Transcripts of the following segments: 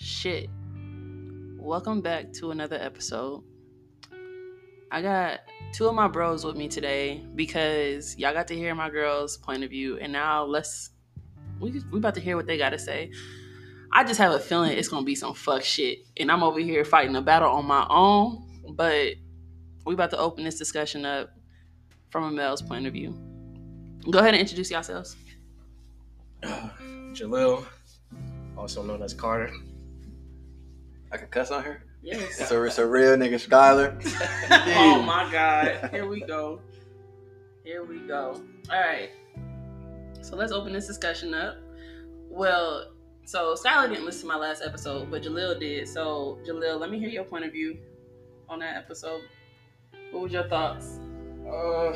Shit. Welcome back to another episode. I got two of my bros with me today because y'all got to hear my girls' point of view, and now let's we we about to hear what they got to say. I just have a feeling it's gonna be some fuck shit, and I'm over here fighting a battle on my own. But we about to open this discussion up from a male's point of view. Go ahead and introduce yourselves. Jalil, also known as Carter. I can cuss on her. Yes. It's a, it's a real nigga, Skyler. oh my god. Here we go. Here we go. All right. So let's open this discussion up. Well, so Skylar didn't listen to my last episode, but Jalil did. So Jalil, let me hear your point of view on that episode. What was your thoughts? Uh,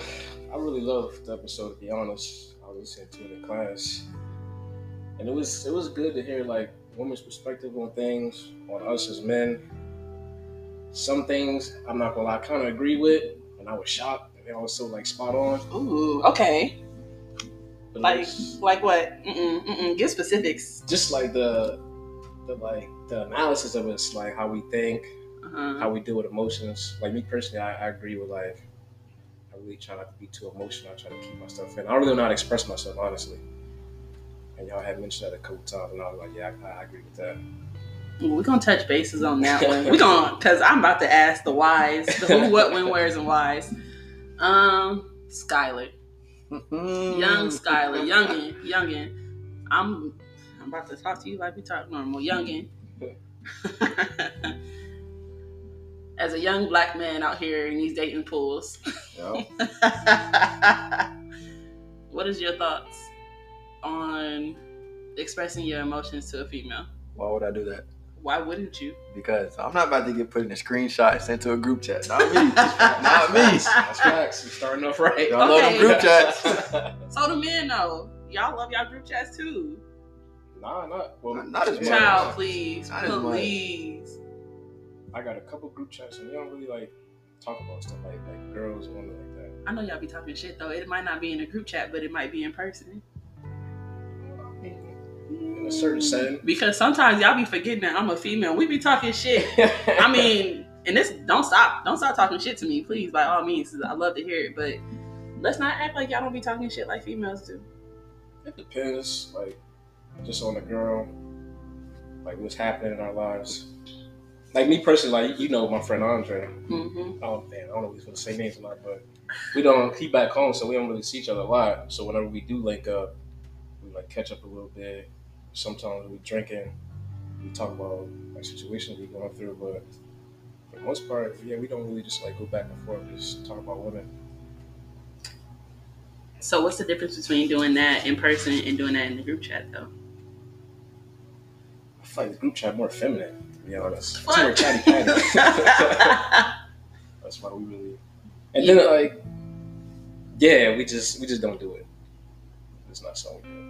I really loved the episode. To be honest, I was listening to it in class, and it was it was good to hear like women's perspective on things, on us as men. Some things I'm not gonna lie, I kind of agree with, and I was shocked, and they also like spot on. Ooh, okay. But Like, like what? Mm-mm, mm-mm. Give specifics. just like the the like the analysis of us, like how we think, Uh-huh. how we deal with emotions. Like me personally, I, I agree with like I really try not to be too emotional. I try to keep my stuff in. I don't really know how to express myself, honestly. And y'all had mentioned that a couple times, and I was like, yeah, I, I agree with that. We're gonna touch bases on that one. We're gonna, cause I'm about to ask the whys, the who, what, when, where's, and whys. Um, Skylar, young Skylar, youngin, youngin. I'm, I'm about to talk to you like we talk normal, youngin. As a young black man out here in these dating pools, You know? what is your thoughts on expressing your emotions to a female? Why would I do that? Why wouldn't you? Because I'm not about to get put in a screenshot and sent to a group chat. Not me. not me. That's facts. You're starting off right. Y'all love them group chats. So the men know. Y'all love y'all group chats too. nah, not well. Not- not as much. Child, please. Not please. I got a couple group chats, and we don't really like talk about stuff like like girls and women like that. I know y'all be talking shit though. It might not be in a group chat, but it might be in person. In a certain setting. Because sometimes y'all be forgetting that I'm a female. We be talking shit. I mean, and this don't stop. Don't stop talking shit to me, please, by all means. I love to hear it. But let's not act like y'all don't be talking shit like females do. It depends, like, just on the girl, like what's happening in our lives. Like me personally, like you know my friend Andre. Mm-hmm. Oh man, I don't know if he's gonna say names or not, but we don't. He back home, so we don't really see each other a lot. So whenever we do link up, we like catch up a little bit. Sometimes we drinking, we talk about like situations we're going through, but for the most part, yeah, we don't really just like go back and forth, just talk about women. So what's the difference between doing that in person and doing that in the group chat though? I feel like the group chat more feminine, to be honest. It's more chatty patty. That's why we really. And then uh, like, yeah, we just we just don't do it. It's not something.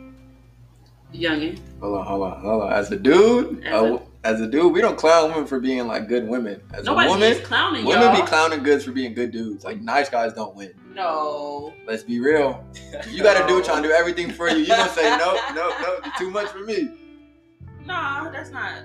Youngin. Hold on, hold on, hold on. As a dude, As uh, a- as a dude, we don't clown women for being like good women. As Nobody a woman, clowning women y'all. be clowning goods for being good dudes. Like nice guys don't win. no. Let's be real. You got a dude trying to do everything for you. You gonna say no, no, no? Too much for me. Nah, that's not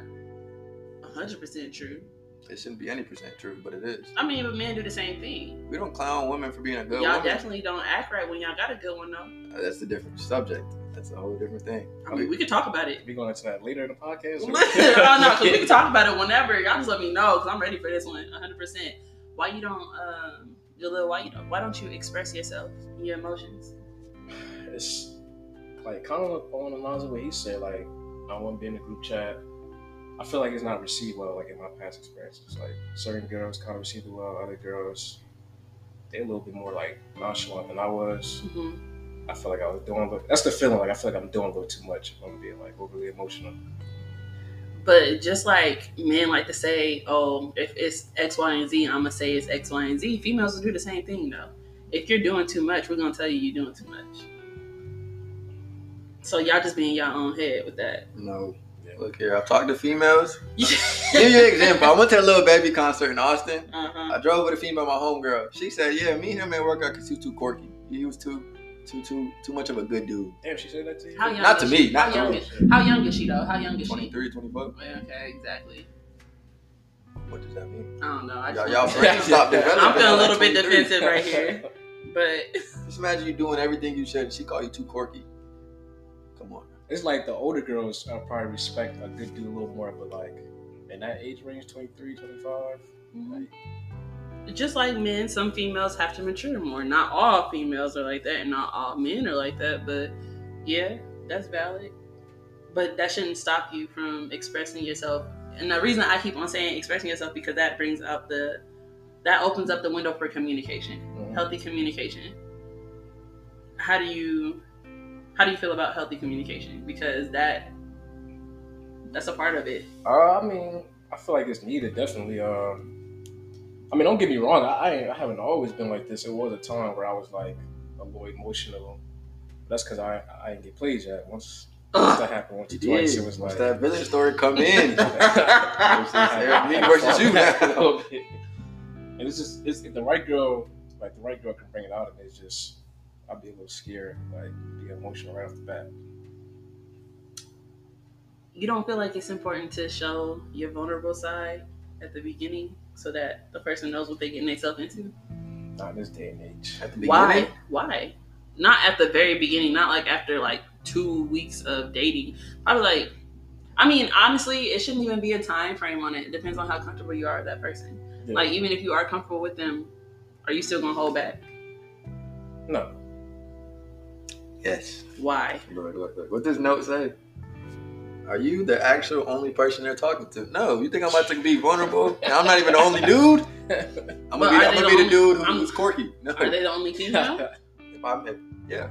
hundred percent true. It shouldn't be any percent true, but it is. I mean, but men do the same thing. We don't clown women for being a good y'all woman. definitely don't act right when y'all got a good one though. Uh, That's a different subject. That's a whole different thing. I mean, we could talk about it. We going into that later in the podcast. oh no, because we can talk about it whenever. Y'all just let me know because I'm ready for this one, 100. percent Why you don't, um, Jalil? Why you don't? Why don't you express yourself, your emotions? It's like kind of on the lines of what he said. Like I want to be in a group chat. I feel like it's not received well. Like in my past experiences, like certain girls kind of received it well. Other girls, they're a little bit more like nonchalant than I was. hmm I feel like I was doing. a little- That's the feeling. Like I feel like I'm doing a little too much. If I'm being like overly emotional. But just like men like to say, oh, if it's X, Y, and Z, I'm gonna say it's X, Y, and Z. Females will do the same thing though. If you're doing too much, we're gonna tell you you're doing too much. So y'all just be in your own head with that. No. Look here, I've talked to females. Give you an example. I went to a little baby concert in Austin. uh-huh. I drove with a female, my homegirl. She said, "Yeah, me and him ain't work out because he was too quirky. He was too, Too too too much of a good dude. Damn, she said that to you. How young Not to is me, not how to young me. Is, how young is she though? How young is she? 23, 24. Okay, exactly. What does that mean? I don't know. I Y'all, just y'all brains stop developing. I'm feeling a at little bit defensive right here, but Just imagine you doing everything you said. She call you too quirky. Come on. It's like the older girls uh, probably respect a good dude a little more, but like in that age range, 23, 25, like, just like men, some females have to mature more. Not all females are like that, and not all men are like that. But yeah, that's valid. But that shouldn't stop you from expressing yourself. And the reason I keep on saying expressing yourself because that brings up the that opens up the window for communication, mhm. healthy communication. How do you how do you feel about healthy communication? Because that that's a part of it. Uh, I mean, I feel like it's needed, definitely. Um, I mean, don't get me wrong. I, I, I haven't always been like this. It was a time where I was like a little emotional. That's because I I didn't get played yet. Once, once that happened once or twice, did. it was Once like that villain story come in. Me versus you now. a little bit. And it's just it's if the right girl, like the right girl, can bring it out of me. It's just I'd be a little scared, like be emotional right off the bat. you don't feel like it's important to show your vulnerable side at the beginning so that the person knows what they're getting themselves into? Not in this day and age. At the Why? Why? Not at the very beginning, not like after like two weeks of dating. Probably like I mean, honestly, it shouldn't even be a time frame on it. It depends on how comfortable you are with that person. Yeah. Like even if you are comfortable with them, are you still gonna hold back? No, Yes. Why? Look, look, look. What does note say? Are you the actual only person they're talking to? No. You think I'm about to be vulnerable? And I'm not even the only dude. I'm gonna be, I'm gonna be the the dude I'm- who's quirky. No. Are they the only female? If I'm, if, yeah.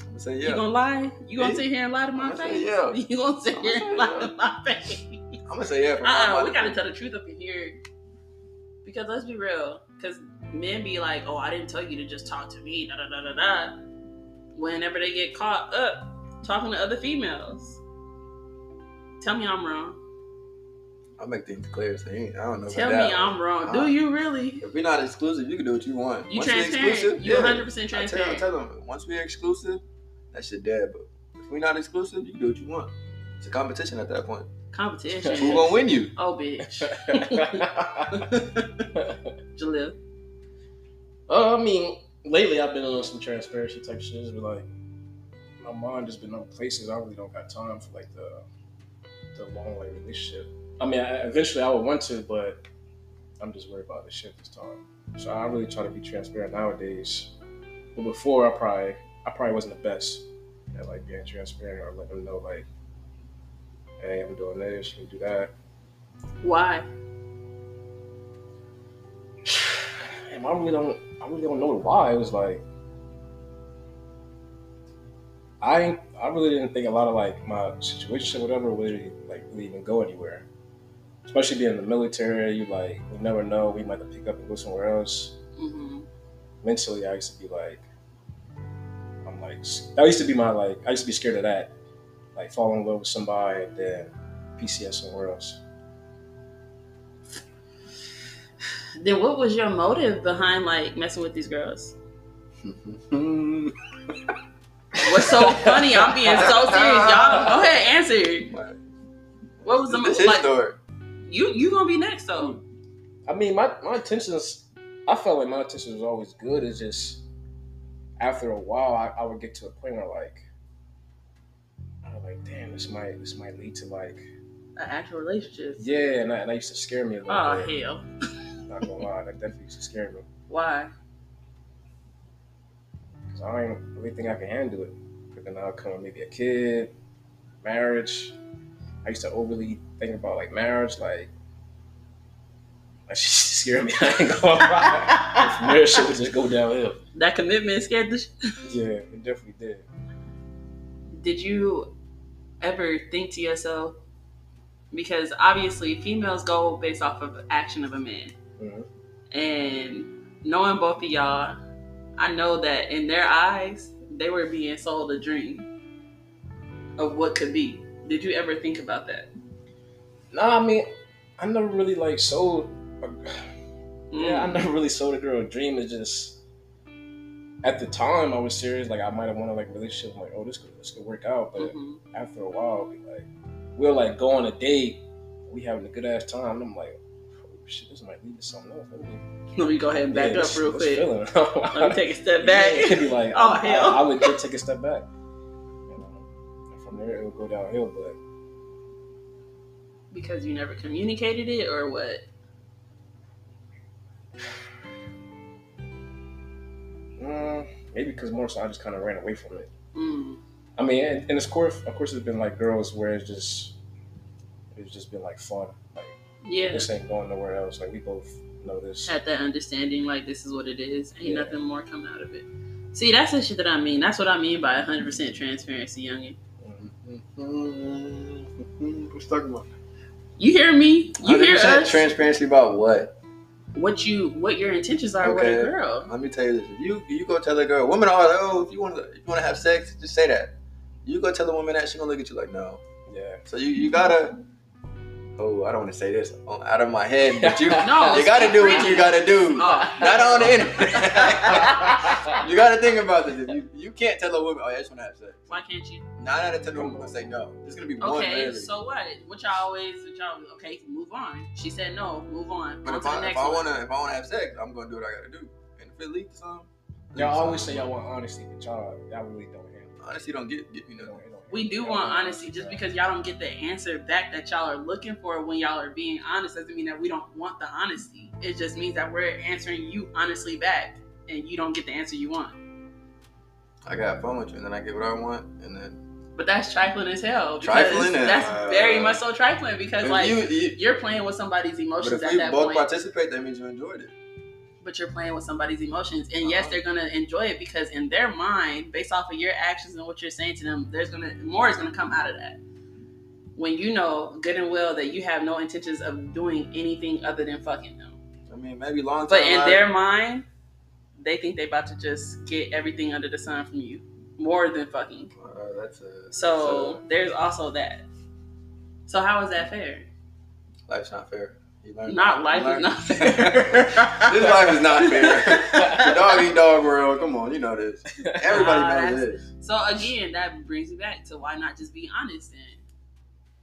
I'm gonna say yeah. You gonna lie? You gonna Yeah. sit here and lie to my face? yeah. You gonna sit here and lie yeah. to my face? I'm gonna say yeah. For Uh, uh my we gotta tell the truth up in here. Because let's be real. Because men be like, "Oh, I didn't tell you to just talk to me." Da da da da da. Whenever they get caught up talking to other females, tell me I'm wrong. I'll make things clear. So you ain't- I don't know. Tell me that. I'm wrong. Uh, Do you really? If we're not exclusive, you can do what you want. You Once we're transparent. exclusive, You yeah. 100 percent I tell, I transparent. tell them once we're exclusive, that's your dad. But if we're not exclusive, you can do what you want. It's a competition at that point. Competition. Who gonna win you? Oh, bitch. Jalil. Uh, I mean, lately I've been on some transparency type shit. But like, my mind has been on places I really don't got time for like the the long like relationship. I mean, I, eventually I would want to, but I'm just worried about the shit this time. So I really try to be transparent nowadays. But before, I probably I probably wasn't the best at like being transparent or letting them know like, hey, I'm doing this, you can do that. Why? And I really don't I really don't know why. It was like I I really didn't think a lot of like my situation or whatever really like really even go anywhere. Especially being in the military, you like you never know, we might have to pick up and go somewhere else. hmm Mentally I used to be like I'm like that used to be my like I used to be scared of that. Like falling in love with somebody and then PCS somewhere else. Then what was your motive behind like messing with these girls? What's so funny? I'm being so serious, y'all. Go ahead, answer. What was the This his like? story. You you gonna be next though? I mean, my, my intentions, I felt like my intentions was always good. It's just after a while, I, I would get to a point where like, I'm like, damn, this might this might lead to like, An actual relationship? yeah, and, I, and that used to scare me a little Oh bit. hell! Not gonna lie, that definitely used to scare me Why? because I don't really think I can handle it. But then I'll come with maybe a kid, marriage. I used to overly think about like marriage, like. That shit used to scare me. I ain't gonna lie. There, shit would just go downhill. That commitment scared the. Sh- Yeah, it definitely did. Did you ever think to yourself? Because obviously, females go based off of action of a man. Mhm. And knowing both of y'all, I know that in their eyes, they were being sold a dream of what could be. Did you ever think about that? Nah, I mean, I never really like sold. A, yeah, I Mm. never really sold a girl a dream. It's just at the time I was serious. Like I might have wanted like a relationship. I'm like, oh, this could this could work out. But Mhm. after a while, be like, we'll like go on a date. We having a good ass time. And I'm like, oh shit, this might lead to something else. Let me, Let me go ahead and back yeah, up this- real this quick. feeling. Let me take a step back. Yeah, be like, Oh, I, hell. I, I would just take a step back. You know, and from there, it would go downhill. But Because you never communicated it, or what? mm, maybe because more so, I just kind of ran away from it. Mm. I mean, and, and of course, of course, it's been like girls where it's just, it's just been like fun. Like Yeah. this ain't going nowhere else. Like we both know this. Had that understanding, like this is what it is. Ain't Yeah. nothing more coming out of it. See, that's the shit that I mean. That's what I mean by 100% transparency, youngin. Mhm. Mm-hmm. What's talking about? You hear me? You hear us? transparency about what? what you, what your intentions are with a girl. Let me tell you this: if you you go tell a girl, women are like, oh, if you want to you want to have sex, just say that. You go tell a woman that she gonna look at you like no. Yeah. So you you gotta. Oh, I don't want to say this out of my head, but you No, you gotta speak do what you gotta do. Oh. Not on the internet. you gotta think about this. If you, you can't tell a woman, oh, yeah, I just want to have sex. Why can't you? Nine out of ten women gonna say no. There's gonna be one Okay, rarely. so what? What y'all always, what y'all, okay, move on. She said no, move on. but on if to the I, if I wanna if I wanna have sex, I'm gonna do what I gotta do. And if it leads to something, Y'all always say y'all want honesty, but y'all, y'all really don't have it. honestly don't get get me It don't- nothing. We do want honesty. Just because y'all don't get the answer back that y'all are looking for when y'all are being honest doesn't mean that we don't want the honesty. It just means that we're answering you honestly back and you don't get the answer you want. I got fun with you, and then I get what I want, and then But that's trifling as hell. Trifling? That's Uh, very much so trifling because like you, you you're playing with somebody's but emotions if at we that both point. participate, that means you enjoyed it. But you're playing with somebody's emotions. And yes Uh-huh. they're gonna enjoy it because in their mind based off of your actions and what you're saying to them there's gonna more is gonna come out of that. When you know good and well that you have no intentions of doing anything other than fucking them. I mean, maybe long but in their mind they think they about to just get everything under the sun from you. More than fucking. Uh, that's a, so there's also that. So how is that fair? Life's not fair. You not life is learn. not fair this life is not fair. the dog eat dog world. Come on, you know this. Everybody Ah, knows this. So again, that brings me back to why not just be honest then?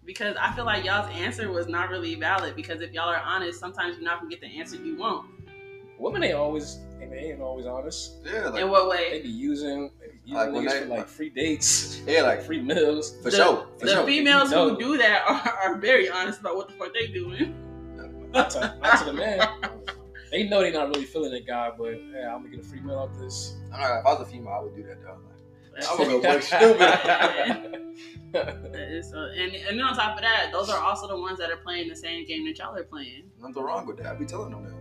Because I feel like y'all's answer was not really valid. Because if y'all are honest, sometimes you're not gonna get the answer you want. Women ain't always, they ain't always honest. Yeah, like, In what They way? be using, they be using Like when niggas they- for like free dates, yeah, like free meals. for The- sure, for the sure. females No. who do that are, are very honest about what the fuck they doing. Not to, not to the man. They know they're not really feeling the guy, but hey, I'm gonna get a free meal out this. I'm not, if I was a female, I would do that though. That's I'm gonna go buck stupid. That is so- and and then on top of that, those are also the ones that are playing the same game that y'all are playing. Nothing wrong with that. I be telling them that.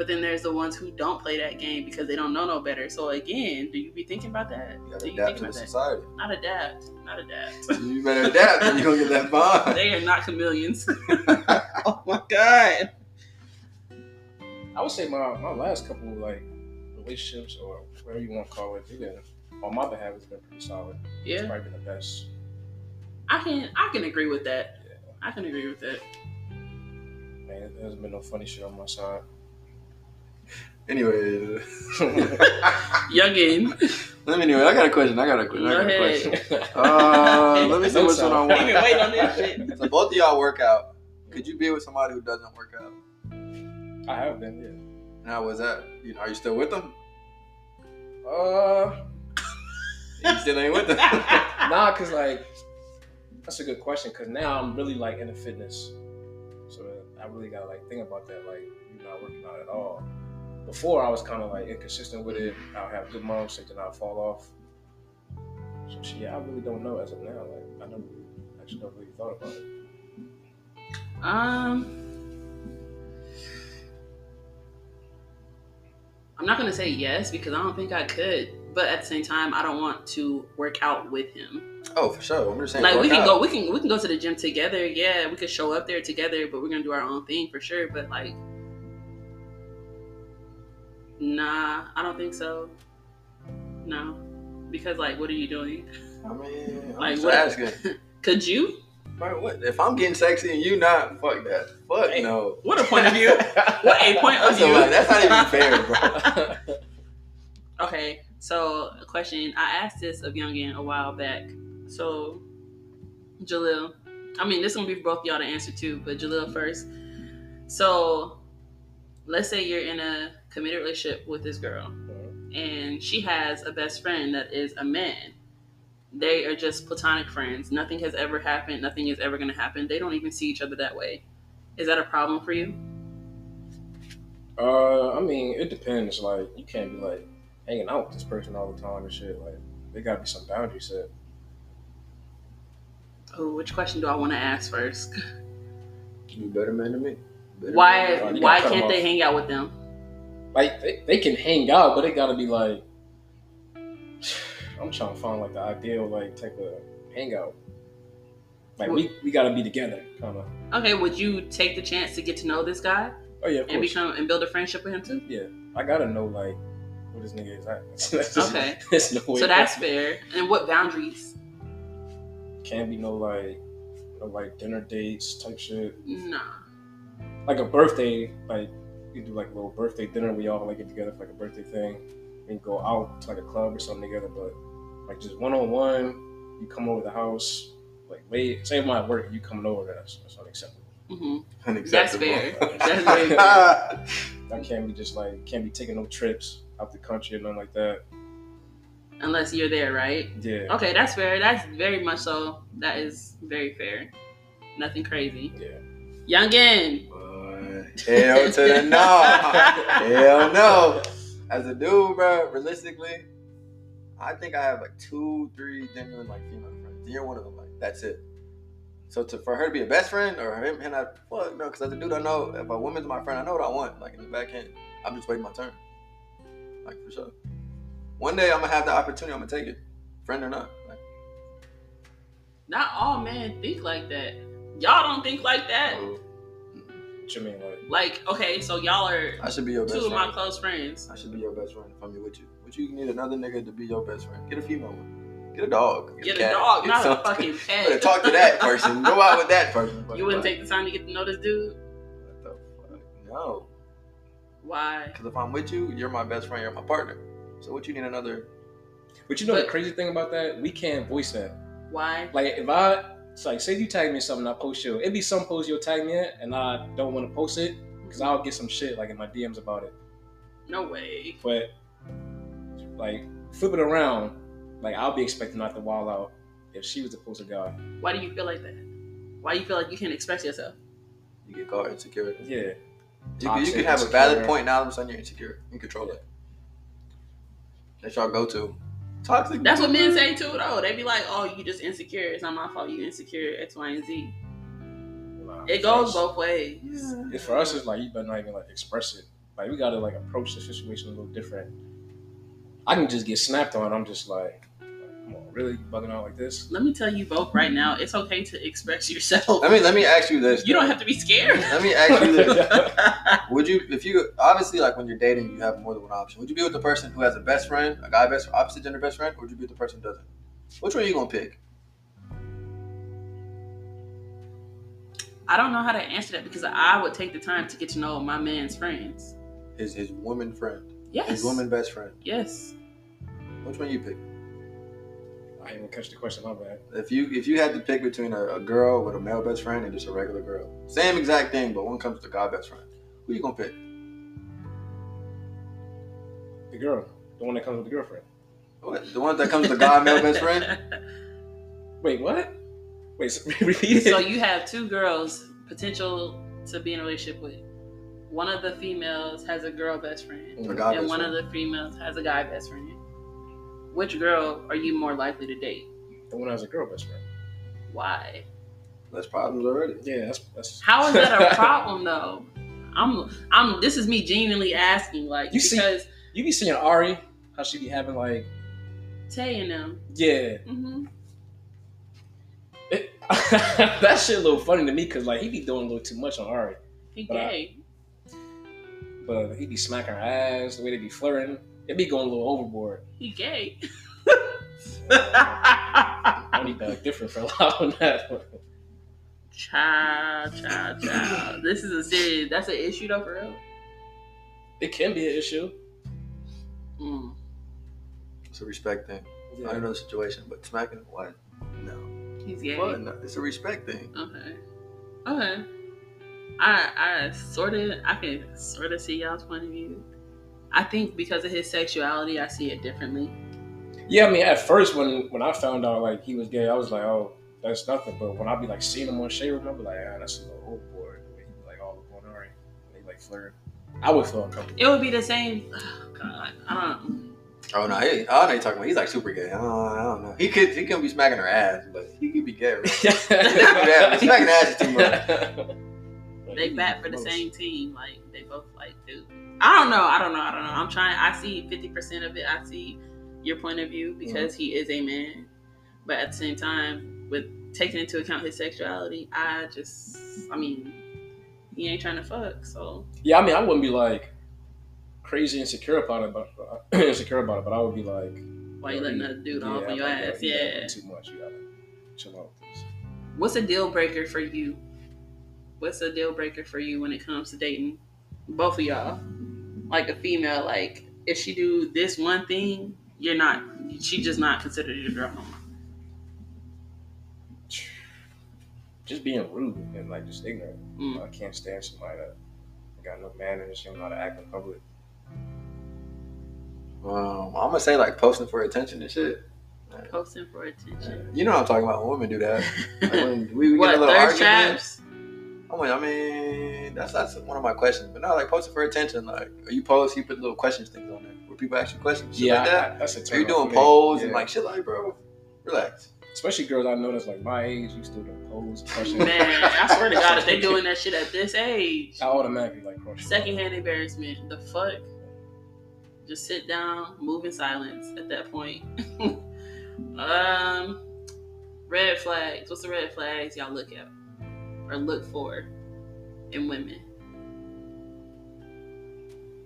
But then there's the ones who don't play that game because they don't know no better. So again, do you be thinking about that? You Do gotta you adapt think to the about that? society. Not adapt. Not adapt. You better adapt, and you're gonna get that bond. they are not chameleons. oh my god. I would say my, my last couple like relationships or whatever you want to call it, they been on my behalf has been pretty solid. It's Yeah, probably been the best. I can I can agree with that. Yeah. I can agree with that. Man, there hasn't been no funny shit on my side. Anyway, Youngin. let me anyway. I got a question. I got a question. I got a question. Uh, let me see No what's sound. on He been on this shit. So both of y'all work out. Could you be with somebody who doesn't work out? I have been, yeah. Now, was that? You know, are you still with them? Uh, You still ain't with them. nah, cause like that's a good question. Cause now I'm really like into fitness, so I really gotta like think about that. Like you're not working out at all. Before I was kind of like inconsistent with it. I'll have good months and then I'll fall off. So shit, yeah, I really don't know as of now. Like I never actually never really thought about it. Um I'm not gonna say yes because I don't think I could. But at the same time, I don't want to work out with him. oh, for sure. I'm just saying. like we can out. go we can we can go to the gym together yeah we could show up there together but we're gonna do our own thing for sure but like nah i don't think so no because like what are you doing I mean, I'm Like, just what- asking. could you Bro, what? If I'm getting sexy and you not, fuck that. Fuck Hey. no. what a point of view what a point of That's, view lot- that's not even fair, bro. okay So, a question I asked this of Youngin a while back. So, Jalil, I mean, this is gonna be for both y'all to answer too, but Jalil first. So, let's say you're in a committed relationship with this girl, and she has a best friend that is a man. They are just platonic friends. Nothing has ever happened. Nothing is ever gonna happen. They don't even see each other that way. Is that a problem for you? Uh, I mean, it depends. Like, you can't be like hanging out with this person all the time and shit. Like, there gotta be some boundaries set. Oh, which question do I want to ask first? You better man than me. Better Why? man than you me. Why can't they hang out with them? Like, they, they can hang out, but it gotta be like, I'm trying to find like the ideal like type of hangout. Like, we, we gotta be together, kind of. Okay, would you take the chance to get to know this guy Oh yeah, of and course. become and build a friendship with him too? Yeah, I gotta know like who this nigga is at. Okay. There's no way. So that's fair. And what boundaries? can't be no like no like dinner dates type shit. Nah. Like a birthday, like you do like a little birthday dinner. We all like get together for like a birthday thing. and go out to like a club or something together. But like just one on one, you come over the house. Like late, say I'm work you coming over, that's that's unacceptable. hmm Unacceptable. fair. That's very That can't be just like can't be taking no trips out the country or nothing like that. Unless you're there, right? Yeah, Okay, that's fair. That's very much so. That is very fair. Nothing crazy. yeah. Youngin. Hell to the no. Hell no. As a dude, bro, realistically, I think I have like two, three genuine like female friends. You're one of them. Like that's it. So to for her to be a best friend or him and I fuck no, because as a dude, I know if a woman's my friend, I know what I want. Like in the back end, I'm just waiting my turn. Like for sure. One day I'm gonna have the opportunity. I'm gonna take it, friend or not. Like, Not all men think like that. Y'all don't think like that. oh, What you mean like? Like, okay, so y'all are I should be your best two of friend. my close friends. I should be your best friend if I'm with you. But you need another nigga to be your best friend. Get a female one. Get a dog. Get a cat. dog, Get not a something. fucking pet. Better talk to that person. Go out with that person. You wouldn't take the time to get to know this dude? What the fuck? No. Why? Because if I'm with you, you're my best friend. You're my partner. So what you need another? But you know But- the crazy thing about that? We can't voice that. Why? Like if I, it's like say you tag me in something, I post you. It'd be some post you'll tag me in, and I don't want to post it because I'll get some shit like in my DMs about it. No way. But like flip it around, like I'll be expecting not to wild out if she was to post a guy. Why do you feel like that? Why do you feel like you can't express yourself? You get caught insecure. Yeah, You, can, you Toxic, can have a valid point. Now all of a sudden you're insecure. You control it. That's y'all go to. Toxic. That's what men say too, though. They be like, "Oh, you just insecure. It's not my fault. You insecure. X, Y, and Z." Nah, It goes us- both ways. Yeah. It's for us. It's like you better not even like express it. Like we gotta like approach the situation a little different. I can just get snapped on. I'm just like, come on, really bugging out like this? Let me tell you both right now. It's okay to express yourself. Let me let me ask you this. You don't have to be scared. Let me ask you this. Would you, if you, obviously, like when you're dating, you have more than one option. Would you be with the person who has a best friend, a guy best, opposite gender best friend, or would you be with the person who doesn't? Which one are you gonna pick? I don't know how to answer that because I would take the time to get to know my man's friends. His his woman friend, Yes. his woman best friend. Yes. Which one you pick? I didn't even catch the question. My bad. If you if you had to pick between a, a girl with a male best friend and just a regular girl, same exact thing, but one comes to guy best friend, who you gonna pick? The girl, the one that comes with the girlfriend. What? The one that comes to guy male best friend? Wait, what? Wait, so, repeat it. so you have two girls potential to be in a relationship with. One of the females has a girl best friend, A guy and best one friend. of the females has a guy best friend. Which girl are you more likely to date? the one that has a girl best friend. Why? That's problems already. Yeah, that's that's. How is that a problem though? I'm I'm this is me genuinely asking, like You see- because You be seeing Ari, how she be having like, Tay and them. yeah, hmm it, that shit a little funny to me because like he be doing a little too much on Ari, He But I- gay. but he be smacking her ass the way they be flirting. It be going a little overboard. He gay. I need that different for a lot on that. one. child, child, child. This is a serious. That's an issue though, for real. It can be an issue. Mm. It's a respect thing. I don't know the situation, but smacking what? No. He's gay. What? No. It's a respect thing. Okay. Okay. I I sort of I can sort of see y'all's point of view. I think because of his sexuality, I see it differently. Yeah, I mean, at first when when I found out like he was gay, I was like, oh, that's nothing. But when I be like seeing him on Shade Room, I be like, ah, that's a little old boy. He be like all up on her, and he like flirt. I would feel uncomfortable. It would be the same. Oh, God, I don't. Oh no, he, I know you're talking about. He's like super gay. I don't, I don't know. He could he could be smacking her ass, but he could be gay. Right? yeah, smacking ass is too much. They bat for the same team. Like they both like dude. I don't know. I don't know. I don't know. I'm trying. I see 50% of it. I see your point of view because he is a man, but at the same time, with taking into account his sexuality, I just, I mean, he ain't trying to fuck. So Yeah, I mean, I wouldn't be like crazy insecure about it, but uh, insecure about it. But I would be like, why you letting that dude off on your ass? you gotta Yeah. Too much. You gotta chill out. with this. What's a deal breaker for you? What's a deal breaker for you when it comes to dating? Both of y'all. Like a female, like if she do this one thing, you're not she just not considered your girl no more. Just being rude and like just ignorant. Mm. I can't stand somebody that got no manners, don't know how to act in public. Um, I'm gonna say like posting for attention and shit. Posting for attention. You know what I'm talking about when women do that. Like when we, we what, get a little thirst argument. traps? I mean, I mean, that's that's one of my questions. But not like posting for attention. Like are you post, you put little questions things on there where people ask you questions. Shit yeah, like that. I- that's a Are you doing for me. polls and like shit like bro? Relax. especially girls I know that's like my age, you still doing polls, questions. Man, I swear to God, if they doing that shit at this age, I automatically like crush you. secondhand embarrassment. The fuck? Just sit down, move in silence at that point. um, red flags. What's the red flags y'all look at or look for in women?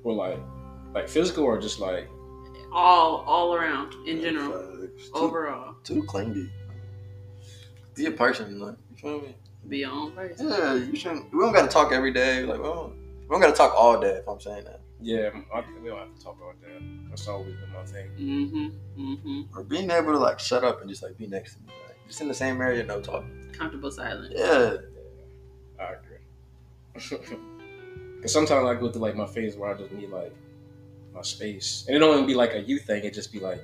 Or like, like physical or just like, All, all around in general, Too, overall. too clingy. Be a person, like you feel me? Be your own person. Yeah, you shouldn't. We don't gotta talk every day. Like we don't, we don't gotta talk all day. If I'm saying that, yeah, I, we don't have to talk about that. That's always been my thing. Mm-hmm. Mm-hmm. or being able to like shut up and just like be next to me, like just in the same area, no talking. Comfortable silence. Yeah, I agree. Cause sometimes I go through like my phase where I just need like my space, and it don't even be like a you thing. It just be like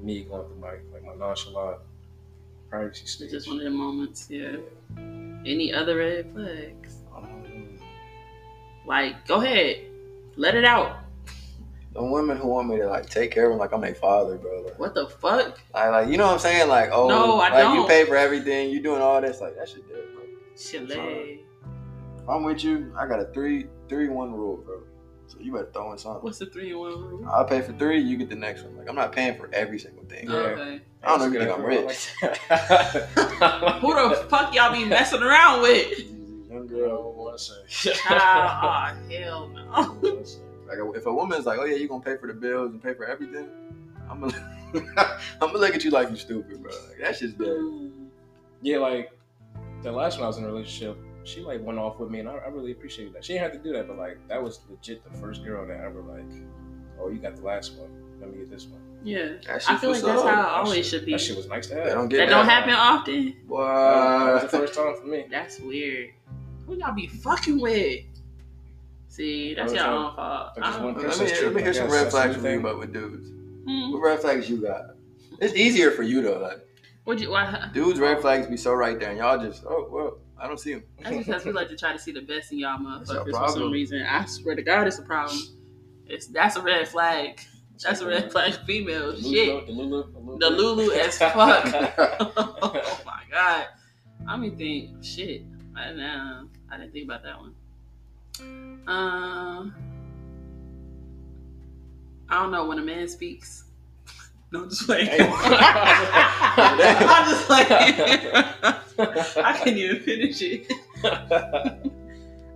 me going through my like my nonchalant privacy It's stage. just one of the moments. Yeah. Any other red flags? um, Like, go ahead, let it out. the women who want me to like take care of them, like I'm their father, bro. Like, What the fuck? I like you know what I'm saying? Like oh, No, I like you don't. you pay for everything, you doing all this, like that shit dead, bro. Chile. If I'm with you, I got a three three one rule, bro. So you better throw in something. What's the three one rule? I'll pay for three, you get the next one. Like I'm not paying for every single thing. Oh, okay. I don't know if you think I'm rich. Who the fuck y'all be messing around with? Young Girl, I girl. don't want to say. Child, oh, ah, ah, hell no. Like if a woman's like, oh yeah, you gonna pay for the bills and pay for everything, I'm gonna I'm gonna look at you like you stupid, bro. Like, that shit's dead. Hmm. Yeah, like the last one I was in a relationship, she like went off with me, and I, I really appreciated that. She didn't have to do that, but like that was legit the first girl that I ever like, oh, you got the last one. Let me get this one. Yeah. I feel like that's up. how it That always shit- should be. That shit was nice to have. They don't get That don't happen often. That was the first time for me. That's weird. Who y'all be fucking with? See, that's I was your own fault. I just I want- Let me, let me hear some red flags the from you, thing. but with dudes. Hmm. What red flags you got? It's easier for you though. Like Would you? Why? dudes, red flags be so right there, and y'all just oh well, I don't see them. That's because we like to try to see the best in y'all motherfuckers for some reason. I swear to God, it's a problem. It's that's a red flag. That's a red flag. Female The shit. Lulu, the Lulu, The Lulu as fuck. oh my god. I mean, think shit. I didn't, uh, I didn't think about that one. Um, I don't know when a man speaks. No, I'm just like. I'm just like. I can't even finish it.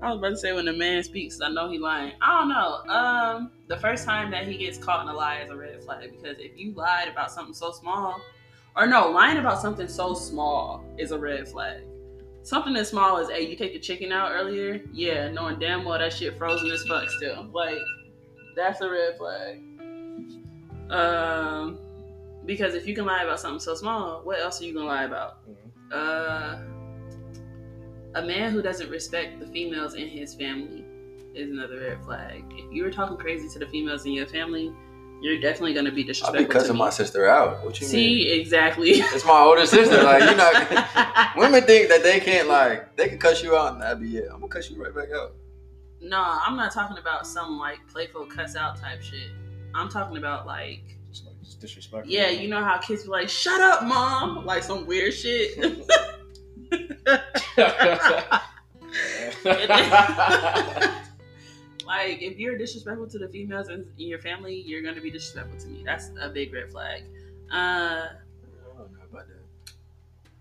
I was about to say when a man speaks, I know he lying. I don't know. Um, the first time that he gets caught in a lie is a red flag because if you lied about something so small, or no, lying about something so small is a red flag. Something as small as, hey, you take the chicken out earlier, yeah, knowing damn well that shit frozen as fuck still. Like, that's a red flag. Um, because if you can lie about something so small, what else are you gonna lie about? Mhm. Uh, a man who doesn't respect the females in his family is another red flag. If you were talking crazy to the females in your family, you're definitely gonna be disrespectful. I'll be cussing my sister out. What you mean? See, exactly. It's my older sister. Like you know, women think that they can't like they can cuss you out and that'd be it. I'm gonna cuss you right back out. No, I'm not talking about some like playful cuss out type shit. I'm talking about like, Just like just disrespectful. yeah, you know how kids be like, "Shut up, mom," like some weird shit. like, if you're disrespectful to the females in, in your family, you're gonna be disrespectful to me. That's a big red flag. Uh, I don't know about that.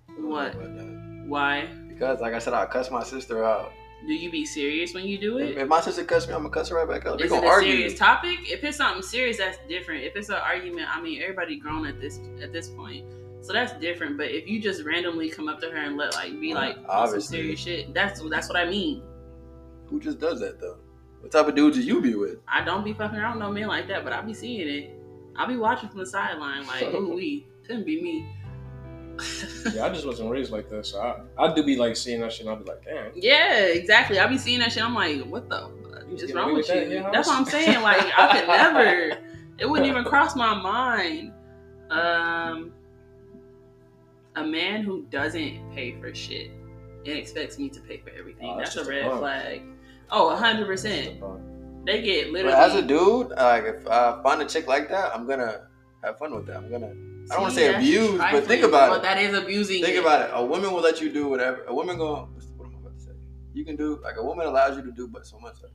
I don't know What? about that. why? Because like I said, I cuss my sister out. Do you be serious when you do it? If my sister cuss me, I'm gonna cuss her right back out. We're Is it gonna a argue. serious topic? If it's something serious, that's different. If it's an argument, I mean, everybody grown at this at this point, so that's different. But if you just randomly come up to her and let like be like some serious shit, that's that's what I mean. Who just does that though? What type of dudes do you be with? I don't be fucking around no men like that, but I be seeing it. I'll be watching from the sideline, like, ooh, we couldn't be me. yeah, I just wasn't raised like this. So I, I do be like seeing that shit and I'll be like, damn. yeah, exactly. I be seeing that shit. I'm like, what the fuck You is wrong with with that you? That's what I'm saying. Like, I could never. It wouldn't even cross my mind. Um, a man who doesn't pay for shit and expects me to pay for everything. Oh, that's that's a just a red punk. flag. Oh, hundred percent. They get But literally. as a dude, like if I find a chick like that, I'm gonna have fun with that. I'm gonna. I don't want to say that's abuse, but think about Well, it. that is abusing. Think it. about it. A woman will let you do whatever. A woman going. What am I about to say? You can do like a woman allows you to do, but so much. Like,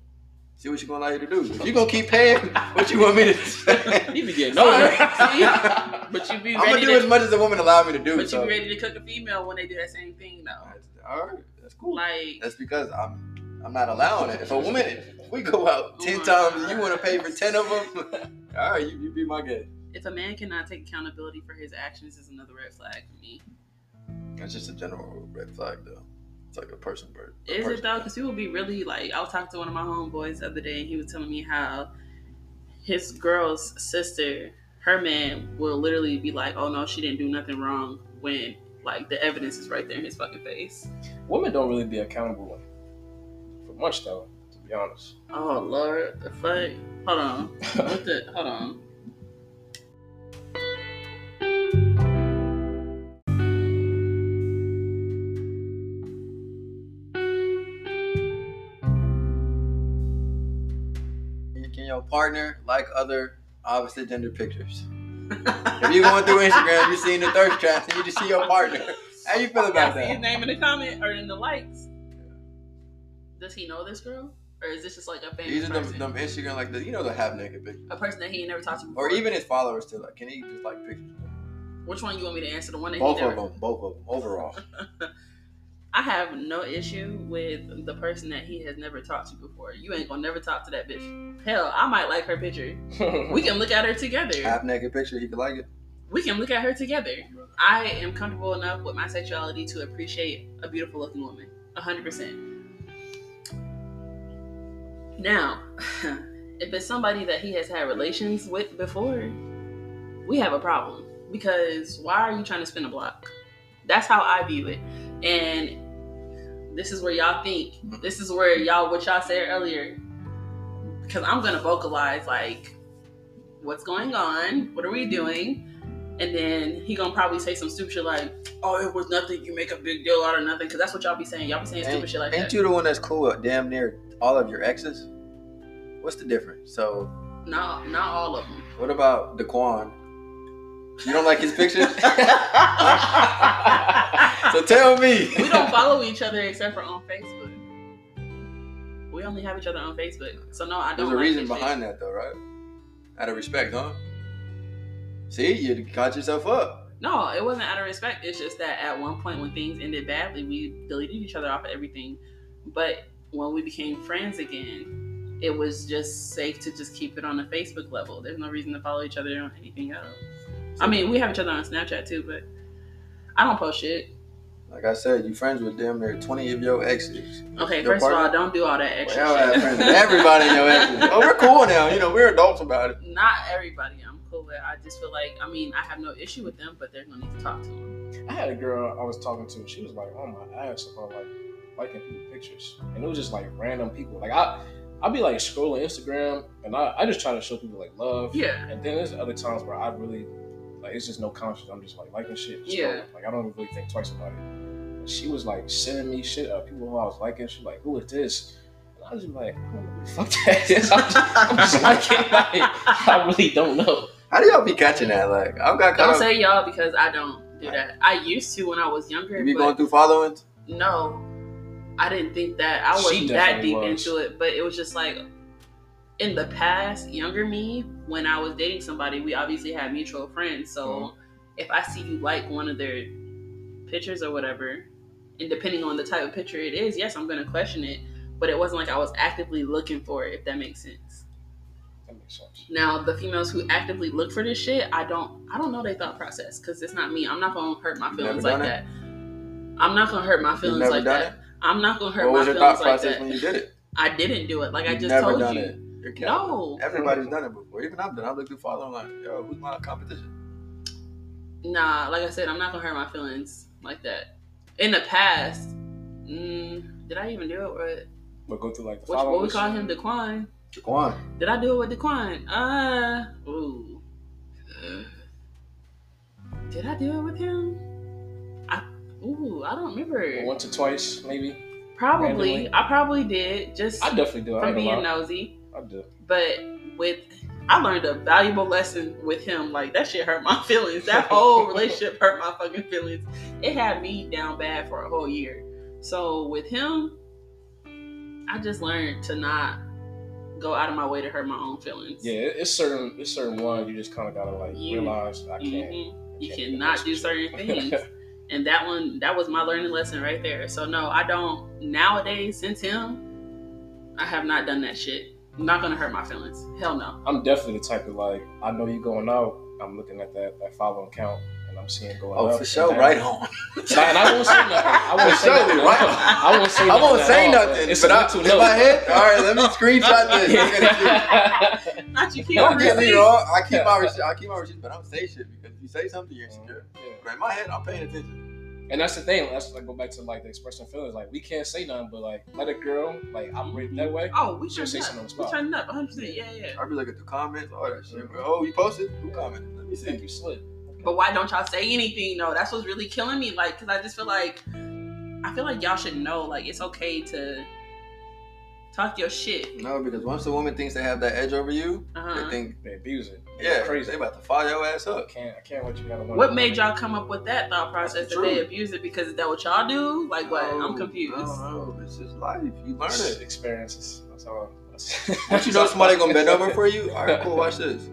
see what she gonna allow you to do. If you gonna keep paying, what you want me to say? You be getting All nowhere. But you be I'm gonna do to. as much as the woman allow me to do. but you so. be ready to cook a female when they do that same thing, though. All right, that's cool. Like, That's because I'm I'm not allowing it. If a woman, if we go out ten times and you want to pay for ten of them, all right, you, you be my guest. If a man cannot take accountability for his actions, is another red flag for me. That's just a general red flag, though. It's like a person bird. Is it though? Because people will be really like. I was talking to one of my homeboys the other day, and he was telling me how his girl's sister, her man, will literally be like, "Oh no, she didn't do nothing wrong," when like the evidence is right there in his fucking face. Women don't really be accountable for much though, to be honest. Oh lord, the fuck. Hold on. What the? Hold on. Partner like other opposite gender pictures? if you're going through Instagram, you're seeing the thirst traps, and you just see your partner. How you feel about Y'all see his that? name in the comment or in the likes. Does he know this girl, or is this just like a famous These are them, them Instagram like the you know the half naked pictures, a person that he ain't never talked to before? or even his followers too. Like, can he just like pictures? Which one you want me to answer? The one that Both he of never. them, both of them overall. I have no issue with the person that he has never talked to before. You ain't gonna never talk to that bitch. Hell, I might like her picture. We can look at her together. half naked picture, he could like it. We can look at her together. I am comfortable enough with my sexuality to appreciate a beautiful looking woman. hundred percent. Now, if it's somebody that he has had relations with before, we have a problem. Because why are you trying to spin a block? That's how I view it. And this is where y'all think. This is where y'all what y'all said earlier. Because I'm gonna vocalize like what's going on, what are we doing? And then he gonna probably say some stupid shit like, "Oh, it was nothing. You make a big deal out of nothing." Because that's what y'all be saying. Y'all be saying stupid Ain't, shit like ain't that. you the one that's cool with damn near all of your exes? What's the difference? So, Not not all of them. what about Daquan? You don't like his pictures? so tell me. we don't follow each other except for on Facebook. We only have each other on Facebook. So no, I don't. There's a like reason behind that, though, right? Out of respect, huh? See, you caught yourself up. No, it wasn't out of respect. It's just that at one point when things ended badly, we deleted each other off of everything. But when we became friends again, it was just safe to just keep it on a Facebook level. There's no reason to follow each other on anything else. I mean, we have each other on Snapchat too, but I don't post shit. Like I said, you friends with damn near twenty of your exes. Okay, Your first of all, don't do all that extra Well, shit. friends with everybody in your exes. Oh, we're cool now. You know, we're adults about it. Not everybody. I'm cool with. I just feel like I mean I have no issue with them, but they're gonna need to talk to them. I had a girl I was talking to. And she was like on my ass about like liking people pictures, and it was just like random people. Like I, I'll be like scrolling Instagram, and I, I just try to show people like love. Yeah. And then there's other times where I really like it's just no conscience. I'm just like liking shit. just Yeah. scrolling. Like I don't really think twice about it. And she was like sending me shit of people who I was liking. She was like, who is this? And I was just like, I don't know who the fuck that is. I'm just, I'm just liking. Like, I really don't know. How do y'all be catching that? Like, I've got caught Don't up. say y'all because I don't do that. I used to when I was younger, You be but going through followings? no, I didn't think that. I wasn't that deep was. into it, but it was just like in the past, younger me, when I was dating somebody, we obviously had mutual friends. So Mhm. if I see you like one of their pictures or whatever, and depending on the type of picture it is, yes, I'm gonna question it. But it wasn't like I was actively looking for it, if that makes sense. That makes sense. Now, the females who actively look for this shit, I don't, I don't know their thought process because it's not me. I'm not gonna hurt my feelings like that. I'm not gonna hurt my feelings like that. I'm not gonna hurt What my was your feelings thought like process that. when you did it? I didn't do it. Like I You've just never told done you. it. You're capping. No. Everybody's done it before. Even I've done. it. I look through following like, yo, who's my competition? Nah, like I said, I'm not gonna hurt my feelings like that. In the past, mm, did I even do it with But go through like the which, what we call him, Daquan? Jaquan. Did I do it with Daquan? Uh, ooh. Did I do it with him? I ooh, I don't remember. Once or twice, maybe. Probably, randomly. I probably did just I definitely do. I from ain't gonna being lie. nosy. I do. But with I learned a valuable lesson with him. Like that shit hurt my feelings. That whole relationship hurt my fucking feelings. It had me down bad for a whole year. So with him, I just learned to not go out of my way to hurt my own feelings. Yeah, it's certain. It's certain ones you just kind of gotta like realize I can't. Mhm. You can't cannot do certain things. and that one, that was my learning lesson right there. So no, I don't nowadays since him, I have not done that shit. I'm not gonna hurt my feelings. Hell no. I'm definitely the type of like I know you going out. I'm looking at that that following count and I'm seeing going out. Oh, up. for sure, right on. And I won't say nothing. I won't say nothing. right. I won't say. I won't at say all, nothing, It's but a I, mental in note. my head, all right, let me screenshot this. You're gonna see. Not you keep Don't get me wrong. I keep my receipts. I keep my receipts, but I don't say shit because if you say something, you're insecure. Yeah. But in my head, I'm paying attention. And that's the thing. Let's like go back to like the expressing feelings. Like we can't say nothing, but like let a girl like operate that way. Oh, we She'll turned say up. something on the We spot. turned up 100. percent Yeah, yeah. I be looking at the comments, all that shit. Bro. Mm-hmm. Oh, you posted? Who commented? Let me Think see. you slid. But why don't y'all say anything though? That's what's really killing me. Like, cause I just feel like I feel like y'all should know. Like, it's okay to talk your shit. No, because once a woman thinks they have that edge over you, Uh-huh. they think, They abuse it. They yeah, crazy. they about to fire your ass I up. can't. I can't let you got one. What made y'all come up with that thought process that they abuse it? Because is that what y'all do? Like, what? No, I'm confused. No, no, it's just life. You learn it. experiences? That's all. That's, Once you know somebody gonna bend over for you, all right, cool. Watch this.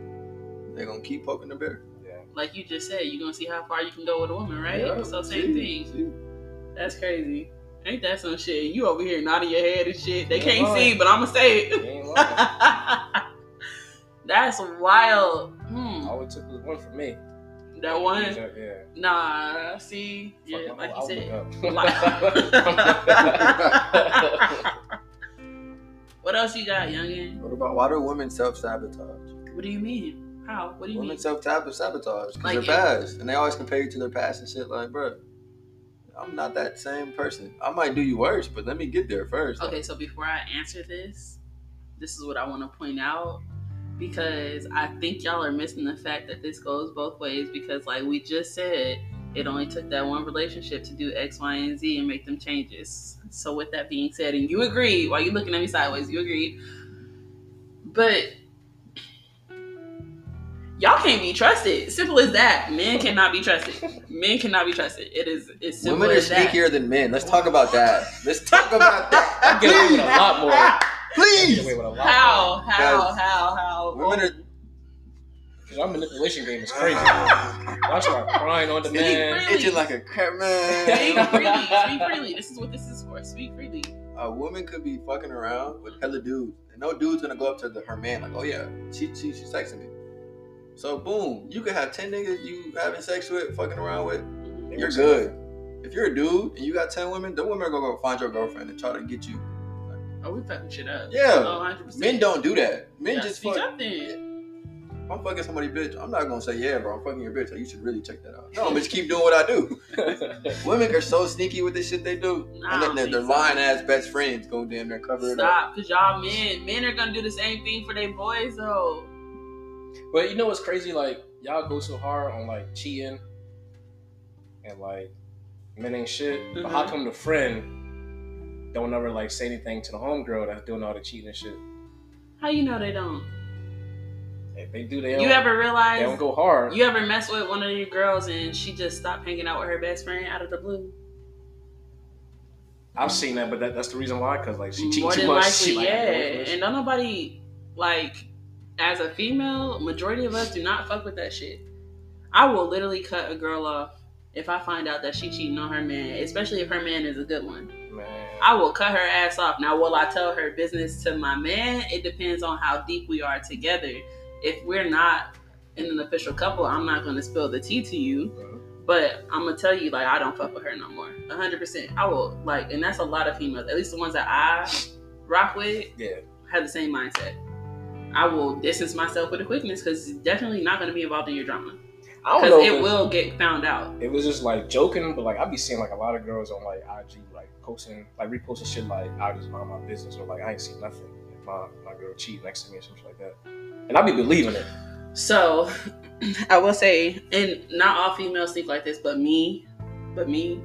They gonna keep poking the bear. Yeah. Like you just said, you're gonna see how far you can go with a woman, right? Yeah, so same see, thing. see. That's crazy. Ain't that some shit? You over here nodding your head and shit. They Yeah, can't right. see, but I'ma say it. That's wild. Hmm. All it took was one for me. That one. Yeah. Nah, see, Fuck yeah, like you said. outlook what else you got, youngin? What about why do women self sabotage? What do you mean? How? What do you Women mean? Women self sabotage because Like they're past, and they always compare you to their past and shit. Like, bro, I'm not that same person. I might do you worse, but let me get there first. Okay, so before I answer this, this is what I want to point out because I think y'all are missing the fact that this goes both ways because, like we just said, it only took that one relationship to do X, Y, and Z and make them changes. So, with that being said, and you agreed, while you looking at me sideways? You agreed, but y'all can't be trusted. Simple as that. Men cannot be trusted. Men cannot be trusted. It is. It's simple as that. Women are as that. sneakier than men. Let's talk about that. Let's talk about that. I get away with a lot more. I get Please. away with a lot How? more. How? Guys, How? How? Women are. Because our manipulation game is crazy. I start crying on demand. Speak Itching like a crap man. Speak freely. Speak freely. This is what this is for. Speak freely. a woman could be fucking around with hella dudes, and no dude's gonna go up to the, her man like, "Oh yeah, she she she's texting me." So boom, you could have ten niggas you having sex with, fucking around with. And you're good. If you're a dude and you got ten women, the women are gonna go find your girlfriend and try to get you. Oh, we fucking shit up. Yeah. Oh, 100%. Men don't do that. Men Yeah, just fuck. up then. If I'm fucking somebody, bitch, I'm not gonna say, yeah, bro, I'm fucking your bitch. Like, you should really check that out. No, bitch, keep doing what I do. Women are so sneaky with this shit they do. Nah, and then their, think their so. lying ass best friends go damn near cover it up. Stop, cause y'all men, men are gonna do the same thing for their boys though. But you know what's crazy? Like y'all go so hard on like cheating and like men ain't shit. But how Mhm. come the friend don't ever like say anything to the homegirl that's doing all the cheating and shit? How you know they don't? If they do, they don't, You ever they realize? don't go hard. You ever mess with one of your girls and she just stopped hanging out with her best friend out of the blue? I've seen that, but that, that's the reason why. Cause like she cheat More too much. likely, she, like, yeah. And don't nobody like as a female, majority of us do not fuck with that shit. I will literally cut a girl off if I find out that she cheating on her man, especially if her man is a good one. Man, I will cut her ass off. Now, will I tell her business to my man? It depends on how deep we are together. If we're not in an official couple, I'm not gonna spill the tea to you. Mhm. But I'm gonna tell you, like, I don't fuck with her no more. 100%. I will, like, and that's a lot of females. At least the ones that I rock with yeah. have the same mindset. I will distance myself with a quickness because it's definitely not gonna be involved in your drama. I don't Because know. if it will get found out. It was just like joking, but like I'd be seeing like a lot of girls on like IG like posting like reposting shit like I just mind my business or like I ain't seen nothing. If my my girl cheat next to me or something like that, and I'd be believing it. So, I will say, and not all females think like this, but me, but me.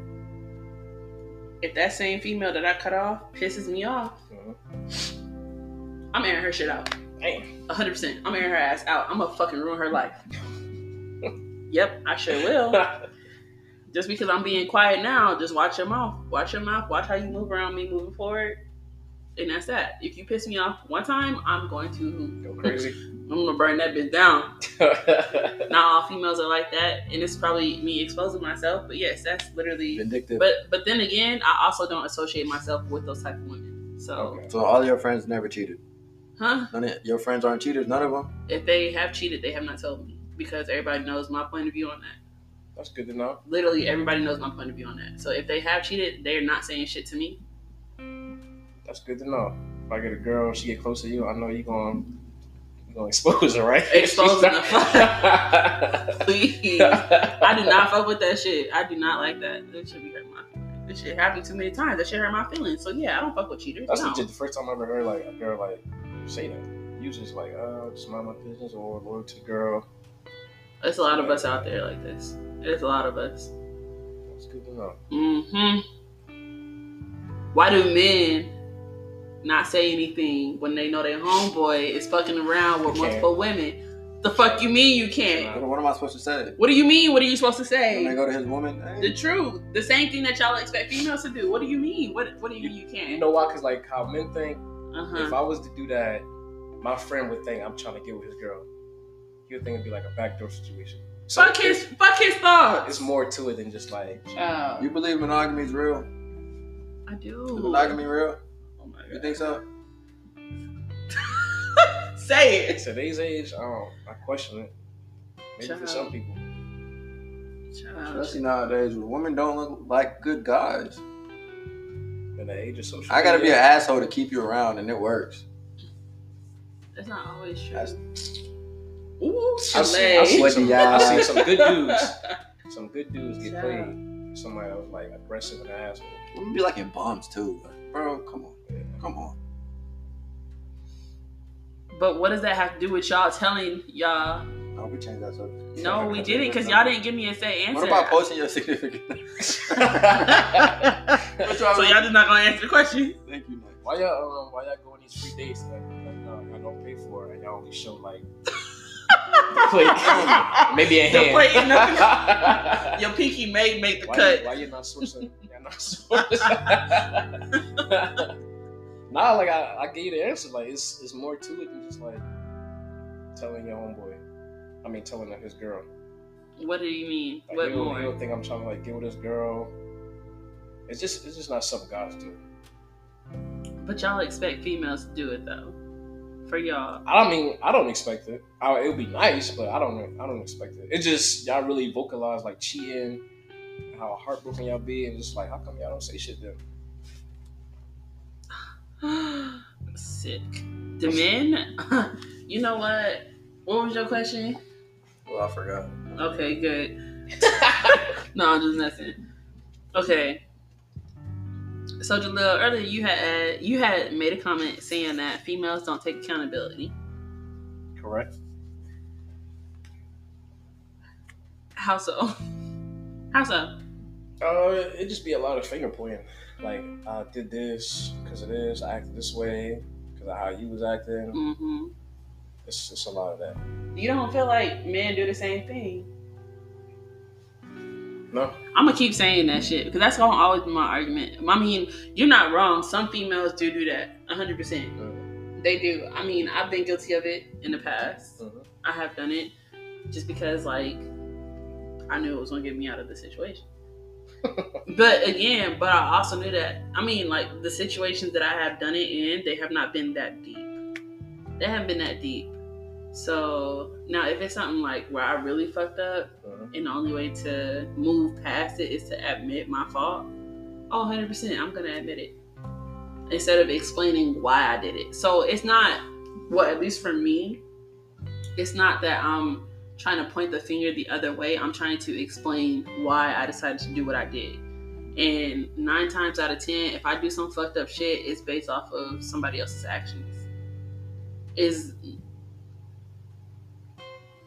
If that same female that I cut off pisses me off, Mhm. I'm airing her shit out. Damn. 100%. I'm airing her ass out. I'm gonna fucking ruin her life. yep, I sure will. just because I'm being quiet now, just watch your mouth. Watch your mouth. Watch how you move around me moving forward. And that's that. If you piss me off one time, I'm going to Go crazy. I'm gonna burn that bitch down. Not all females are like that, and it's probably me exposing myself. But yes, that's literally. Vindictive. But but then again, I also don't associate myself with those type of women. So, Okay. so all your friends never cheated. Huh? None of your friends aren't cheaters. None of them. If they have cheated, they have not told me because everybody knows my point of view on that. That's good to know. Literally, everybody knows my point of view on that. So if they have cheated, they're not saying shit to me. That's good to know. If I get a girl, she get close to you, I know you going you gonna expose her, right? Exposing the fuck. Please, I do not fuck with that shit. I do not like that. That should be hurt my feelings. This shit happened too many times. That shit hurt my feelings. So yeah, I don't fuck with cheaters. That's no. legit. The first time I ever heard like a girl like say that. You just like, uh, just mind my business or loyalty girl. There's a lot of us out there like this. There's a lot of us. That's good to know. hmm Why do men not say anything when they know their homeboy is fucking around with multiple women? The fuck you mean you can't? What, what am I supposed to say? What do you mean? What are you supposed to say? When say? they go to his woman, The truth. The same thing that y'all expect females to do. What do you mean? What What do you mean you You can't? You know why? Cause like how men think. Uh If. I was to do that, my friend would think I'm trying to get with his girl. He would think it'd be like a backdoor situation. So Fuck his. Fuck his thoughts. It's more to it than just like. Oh, you believe monogamy is real? I Is do. monogamy real? Oh my god. You think so? Say At it. today's age, I don't. I question it. Maybe for some people. Child. Especially nowadays, women don't look like good guys. In the age of social. I gotta be an asshole to keep you around, and it works. That's not always true. That's- Ooh, I've seen, I've seen Sweaty some, eyes. I've seen some good dudes. Some good dudes get Child. played. Somebody that was like aggressive and an asshole. Women be like in bums too. Bro, come on, come on. But what does that have to do with y'all telling y'all? No, we change that subject. No, we didn't, because y'all didn't give me a say answer. What about posting your significant? so y'all just not gonna answer the question? Thank you, Mike. Why y'all um, why y'all go on these free dates that like, uh, y'all don't pay for and y'all only show like plate, maybe a The hand. plate and nothing. Your pinky may make the why, cut. You, why you not sourcing? Y'all not sourcing. nah, like I, I gave you the answer. Like it's it's more to it than just like telling your homeboy. I mean, telling his girl. What do you mean? Like, what you don't, more? you don't think I'm trying to like get with this girl. It's just it's just not something guys do. But y'all expect females to do it though. For y'all. I don't mean I don't expect it. I, it would be nice, but I don't I don't expect it. It just y'all really vocalize like cheating how heartbroken y'all be, and just like, how come y'all don't say shit then? Sick. The men, you know what? What was your question? Well, I forgot. Okay, good. no, I'm just messing. Okay. So Jalil, earlier you had you had made a comment saying that females don't take accountability. Correct. How so? How so? Uh, it just be a lot of finger pointing. Like I did this because of this. I acted this way because of how you was acting. hmm It's it's a lot of that. You don't feel like men do the same thing? No. I'm gonna keep saying that shit because that's gonna always be my argument. I mean, you're not wrong. Some females do do that, 100. percent Mhm. They do. I mean, I've been guilty of it in the past. Mhm. I have done it just because, like, I knew it was gonna get me out of the situation. but again, but I also knew that. I mean, like the situations that I have done it in, they have not been that deep. They haven't been that deep. So now, if it's something like where I really fucked up, Mhm. and the only way to move past it is to admit my fault. Oh, 100%, I'm going to admit it. Instead of explaining why I did it. So it's not, well, at least for me, it's not that I'm trying to point the finger the other way. I'm trying to explain why I decided to do what I did. And nine times out of ten, if I do some fucked up shit, it's based off of somebody else's actions. Is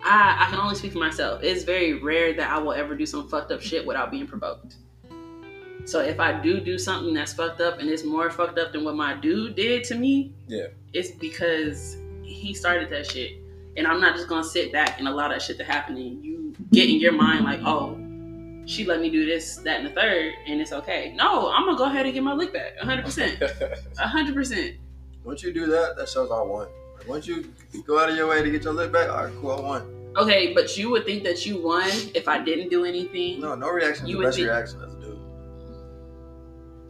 I, I can only speak for myself. It's very rare that I will ever do some fucked up shit without being provoked. So if I do do something that's fucked up and it's more fucked up than what my dude did to me, Yeah. it's because he started that shit. And I'm not just gonna sit back and allow that shit to happen and you get in your mind like, oh, she let me do this, that, and the third, and it's okay. No, I'm gonna go ahead and get my lick back. 100%. 100%. Once you do that, that shows I won. Like, once you go out of your way to get your lip back, all right, cool, I won. Okay, but you would think that you won if I didn't do anything. No, no reaction is You the would best think- reaction as a dude.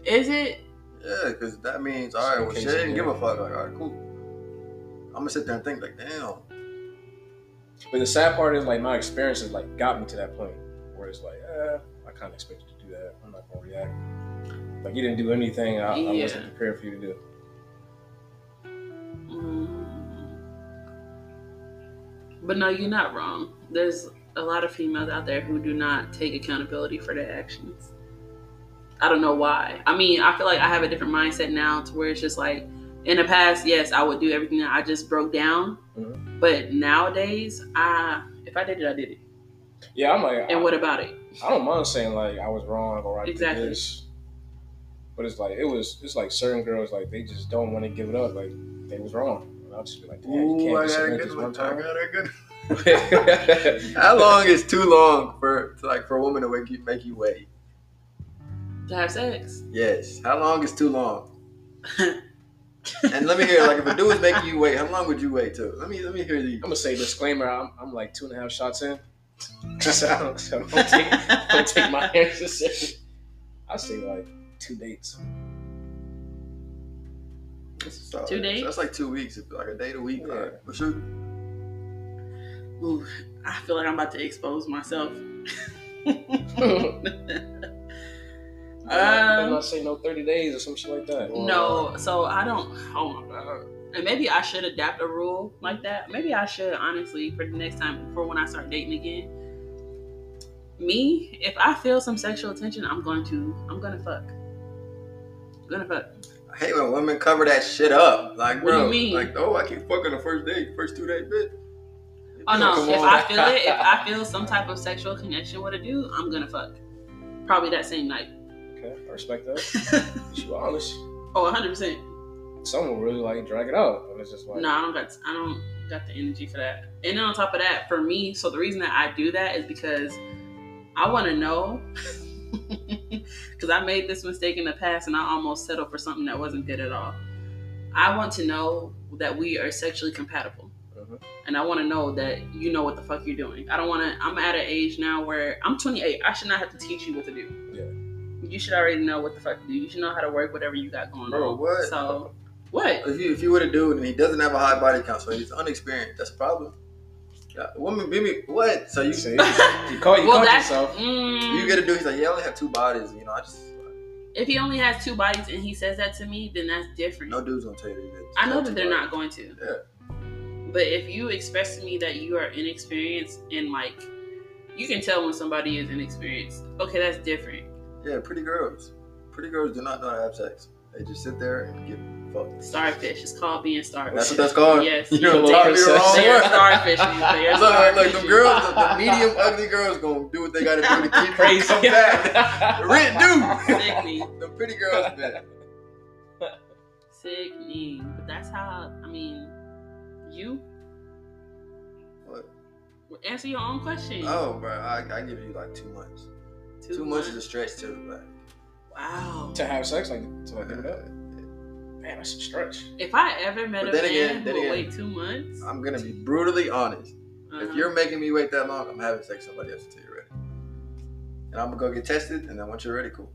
Is it? Yeah, because that means, all right, well, Okay, shit, didn't give a fuck. Like, all right, cool. I'm gonna sit there and think, like, damn. But the sad part is like my experiences like got me to that point where it's like, eh, I kind of expected to do that. I'm not gonna react. Like you didn't do anything I, I Yeah. wasn't prepared for you to do. Mm. But no, you're not wrong. There's a lot of females out there who do not take accountability for their actions. I don't know why. I mean, I feel like I have a different mindset now to where it's just like in the past, yes, I would do everything that I just broke down. Mhm. But nowadays, I if I did it, I did it. Yeah, I'm like, And I, what about it? I don't mind saying like I was wrong or I did this. But it's like it was. It's like certain girls like they just don't want to give it up. Like they was wrong. And I'll just be like, damn, you Ooh, can't I just got a good this one. one I time. got a good How long is too long for to, like for a woman to make you make you wait? To have sex. Yes. How long is too long? And let me hear, like, if a dude is making you wait, how long would you wait too? Let me let me hear these. I'm gonna say disclaimer. I'm, I'm like two and a half shots in. so I don't, so I don't take, I don't take my answers. I say like two dates. So, Two days? That's like two weeks. If like a date a week. Yeah. All right. Well, shoot. Ooh, I feel like I'm about to expose myself. I'm Um, not say no 30 days or some shit like that. Or, No, so I don't. Oh my god. And maybe I should adapt a rule like that. Maybe I should honestly for the next time for when I start dating again. Me, if I feel some sexual attention, I'm going to. I'm gonna fuck. I'm gonna. I hate when women cover that shit up. Like, What do you bro, mean? like, oh, I can't fuck on the first date, first two dates, bitch. Oh no, if on. I feel it, if I feel some type of sexual connection with a dude, I'm gonna fuck. Probably that same night. Okay, I respect that. You honest. oh, 100 percent. Some will really like drag it out, and it's just like, No, I don't got I don't got the energy for that. And then on top of that, for me, so the reason that I do that is because I want to know. Because I made this mistake in the past, and I almost settled for something that wasn't good at all. I want to know that we are sexually compatible, Mhm. and I want to know that you know what the fuck you're doing. I don't want to. I'm at an age now where I'm 28. I should not have to teach you what to do. Yeah. You should already know what the fuck to do. You should know how to work whatever you got going Bro, on. what? So, what? If you if you were a dude and he doesn't have a high body count, so he's unexperienced, that's a problem. Yeah, woman, baby, what? So you See? You call you well, caught yourself. mm, you get a dude. He's like, yeah, I only have two bodies. You know, I just if he only has two bodies and he says that to me, then that's different. no dude's gonna tell you that. I know that they're bodies. not going to. Yeah. But if you express to me that you are inexperienced and like you can tell when somebody is inexperienced, okay, that's different. Yeah, pretty girls. Pretty girls do not know how to have sex. They just sit there and get fucked. Starfish. It's called being starfish. That's what that's called. Yes. You Yeah, know, they taught are me the wrong They are starfish. They are Look, look, look, the girls, the, the medium ugly girls gonna do what they gotta do to keep Crazy. Come back. The rent due. Sickening. the pretty girls, man. Sickening. But that's how, I mean, you What? answer your own question. Oh, bro, I, I give you like two months. Two, months is a stretch too. Like, Wow. to have sex, like to like give it up. Man, that's a stretch. If I ever met But a then man again- who then would again, wait two months, I'm gonna be brutally honest. If uh-huh. you're making me wait that long, I'm having sex with somebody else until you're ready. And I'm gonna go get tested, and then once you're ready, cool.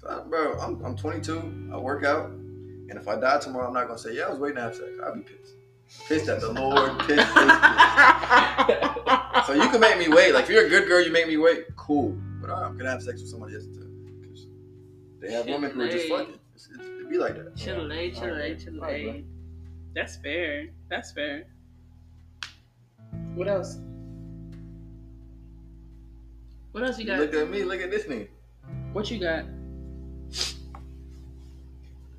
'Cause I, bro, I'm, I'm 22. I work out, and if I die tomorrow, I'm not gonna say, "Yeah, I was waiting to have sex." I'll be pissed, pissed at the Lord, pissed, pissed, pissed. So you can make me wait. Like if you're a good girl, you make me wait. Cool, but all right, I'm gonna have sex with somebody else too. 'Cause they have women who are just fucking. It's, it's, it be like that. Chill Yeah. chill Alright, chill alright, That's fair. That's fair. What else? What else you got? Look at me. Look at this nigga. What you got?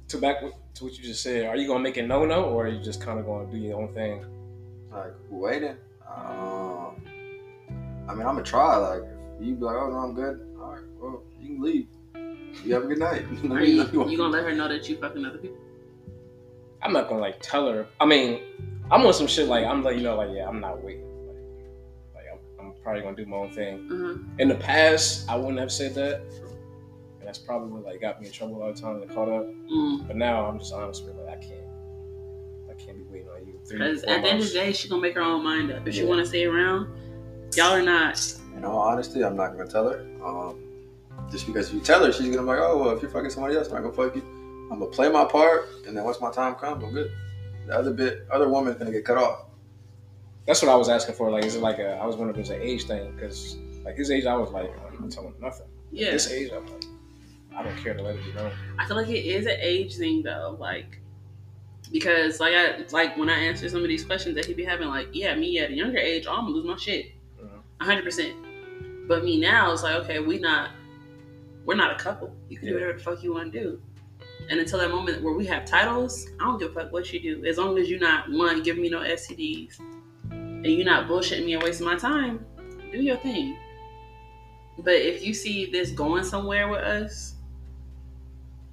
To back to what you just said, are you gonna make a no no, or are you just kind of gonna do your own thing? Like waiting. Um, I mean, I'm gonna try. Like if you be like, "Oh no, I'm good." All right, well, you can leave. You have a good night. Let Are you, let me walk. you gonna let her know that you fucking other people? I'm not gonna like tell her. I mean, I'm on some shit like I'm letting you know, like yeah, I'm not waiting. Like, like I'm, I'm probably gonna do my own thing. Uh-huh. In the past, I wouldn't have said that, and that's probably what like got me in trouble all the time. They caught up, Mm. but now I'm just honest with like I can't, I can't be waiting on you. Because at the end of the day, she gonna make her own mind up. If she want to stay around, y'all are not. In all honesty, I'm not gonna tell her. Um, just because if you tell her, she's gonna be like, "Oh well, if you're fucking somebody else, I'm not gonna fuck you." I'm gonna play my part, and then once my time comes, I'm good. The other bit, other woman's gonna get cut off. That's what I was asking for. Like, is it like a? I was wondering if it's an age thing because like his age, I was like, I'm not telling him nothing. Yeah. This age, I'm like, I don't care to let it be known. I feel like it is an age thing though, like because like I like when I answer some of these questions that he be having, like yeah, me at a younger age, I'm gonna lose my shit, Mhm. a hundred percent. But me now, it's like okay, we not, we're not a couple. You can do whatever the fuck you want to do. And until that moment where we have titles, I don't give a fuck what you do, as long as you're not one giving me no STDs, and you're not bullshitting me and wasting my time. Do your thing. But if you see this going somewhere with us,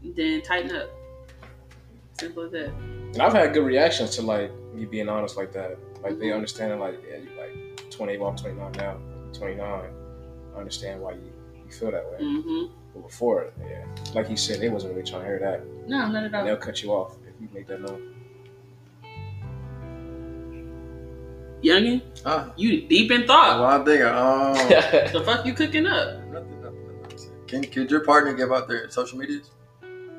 then tighten up. Simple as that. And I've had good reactions to like me being honest like that. Like they Mhm. understanding like yeah, you're like 28, well, I'm 29 now, 29. I understand why you, you feel that way. Mm-hmm. But before, yeah, like you said, they wasn't really trying to hear that. No, not at And all. they'll cut you off if you make that known. Youngin, Ah, you deep in thought. well, I'm thinking, oh, The fuck you cooking up? nothing, nothing, nothing. Can could your partner give out their social medias?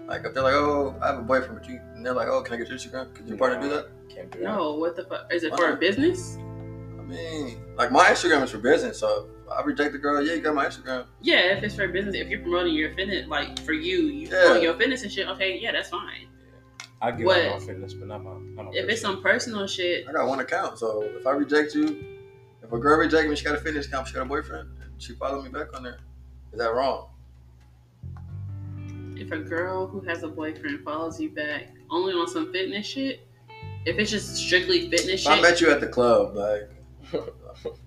Like if they're like, oh, I have a boyfriend, but you, and they're like, oh, can I get your Instagram? Could your partner do that? Can't do that. No, what the fuck? Is it for a business? I mean, like my Instagram is for business, so if I reject the girl, yeah, you got my Instagram. Yeah, if it's for business, if you're promoting your fitness, like for you, you Yeah. promote your fitness and shit. Okay, yeah, that's fine. I give What? up on fitness, but not my. Not my If it's personal. some personal shit, I got one account, so if I reject you, if a girl reject me, she got a fitness account, she got a boyfriend, and she followed me back on there. Is that wrong? if a girl who has a boyfriend follows you back only on some fitness shit, if it's just strictly fitness If I met you at the club, like,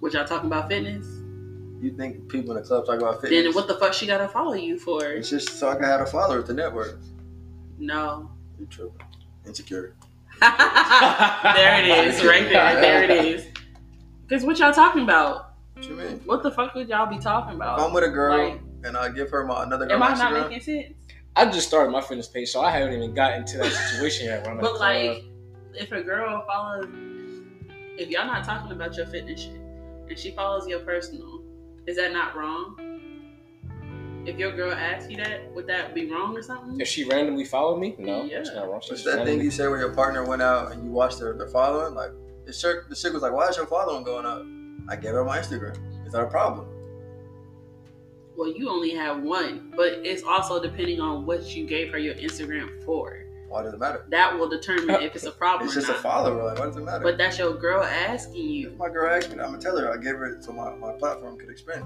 which y'all talking about fitness, you think people in the club talk about fitness? then what the fuck she gotta follow you for? It's just so I can have a follower to network. No. You're true. Insecure. there it is, right there. There it is. Because what y'all talking about? What you mean? What the fuck would y'all be talking If about? I'm with a girl Like, and I give her my another girl am I not Instagram, making sense? I just started my fitness page, so I haven't even gotten to that situation yet. Where I'm But like, if a girl follows, if y'all not talking about your fitness shit, and she follows your personal, is that not wrong? If your girl asked you that, would that be wrong or something? If she randomly followed me, no, Yeah. it's not wrong. She What's just that thing randomly- you said where your partner went out and you watched their, their following? Like, the chick, the chick was like, why is your following going up? I gave her my Instagram. Is that a problem? Well, you only have one, but it's also depending on what you gave her your Instagram for. Why does it matter? That will determine if it's a problem It's or just a follower. Like, what does it matter? But that's your girl asking you. if my girl asked me, I'm gonna tell her. I gave her it so my, my platform could expand.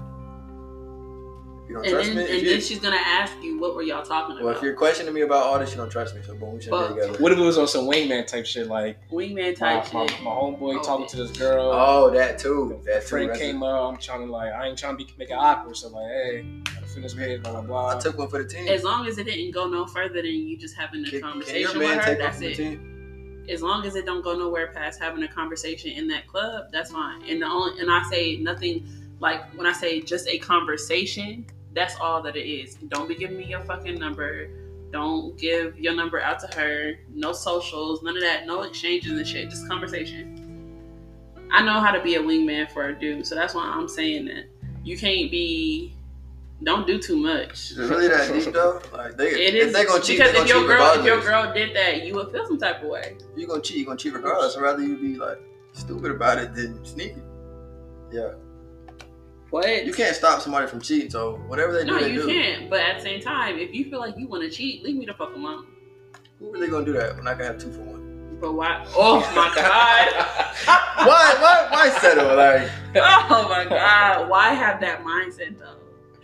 If you don't And trust then, me, and you, then she's gonna ask you, what were y'all talking well, about? Well, if you're questioning me about all this, you don't trust me. So boom, we shouldn't be together. What if it was on some wingman type shit? Like Wingman type my, shit. my homeboy Oh, talking yeah. to this girl. Oh, that too. That too. friend That's came it. up. I'm trying to like, I ain't trying to be make it awkward. So like, hey, gotta finish page, blah blah blah. I took one for the team. As long as it didn't go no further than you just having a Can, can your conversation man with her, take one that's for the it. team? As long as it don't go nowhere past having a conversation in that club, that's fine. And the only and I say nothing like when I say just a conversation, that's all that it is. Don't be giving me your fucking number. Don't give your number out to her. No socials, none of that. No exchanges and shit. Just conversation. I know how to be a wingman for a dude, so that's why I'm saying that you can't be. Don't do too much. Is it really that deep though? Like they, It if is they gonna cheat, because they if your cheat girl, if your girl did that, you would feel some type of way. you gonna cheat, you gonna cheat regardless. I'd rather you be like stupid about it than sneaky. Yeah, What? you can't stop somebody from cheating. So whatever they do, No, they you do. can't. But at the same time, if you feel like you want to cheat, leave me the fuck alone. Who really gonna do that when I can have two for one? But why? Oh my god! why? Why? Why settle? Like, Oh my god! Why have that mindset though?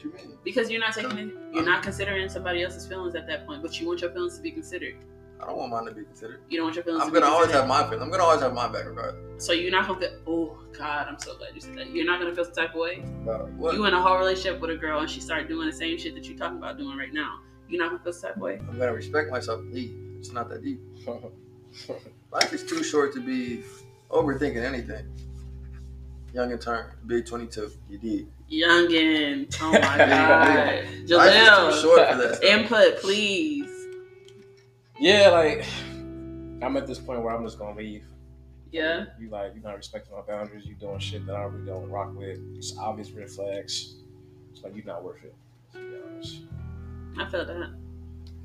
What you mean? Because you're not taking, it, you're not considering somebody else's feelings at that point. But you want your feelings to be considered. I don't want mine to be considered. You don't want your feelings. I'm to gonna always considered. have my feelings. I'm gonna always have my back regardless. So you're not gonna feel. Oh god! I'm so glad you said that. You're not gonna feel some type of way. About what? You in a whole relationship with a girl and she started doing the same shit that you're talking about doing right now. You're not gonna feel some type of way. I'm gonna respect myself. and Leave. It's not that deep. Life is too short to be overthinking anything. Young and turn, big 22. You did. Youngin. Oh my god. Life is too Jaleel. short for that. Input, please. yeah, like I'm at this point where I'm just gonna leave. Yeah. You like you're not respecting my boundaries. You're doing shit that I really don't rock with. It's obvious red flags. It's like you're not worth it. To be honest. I feel that.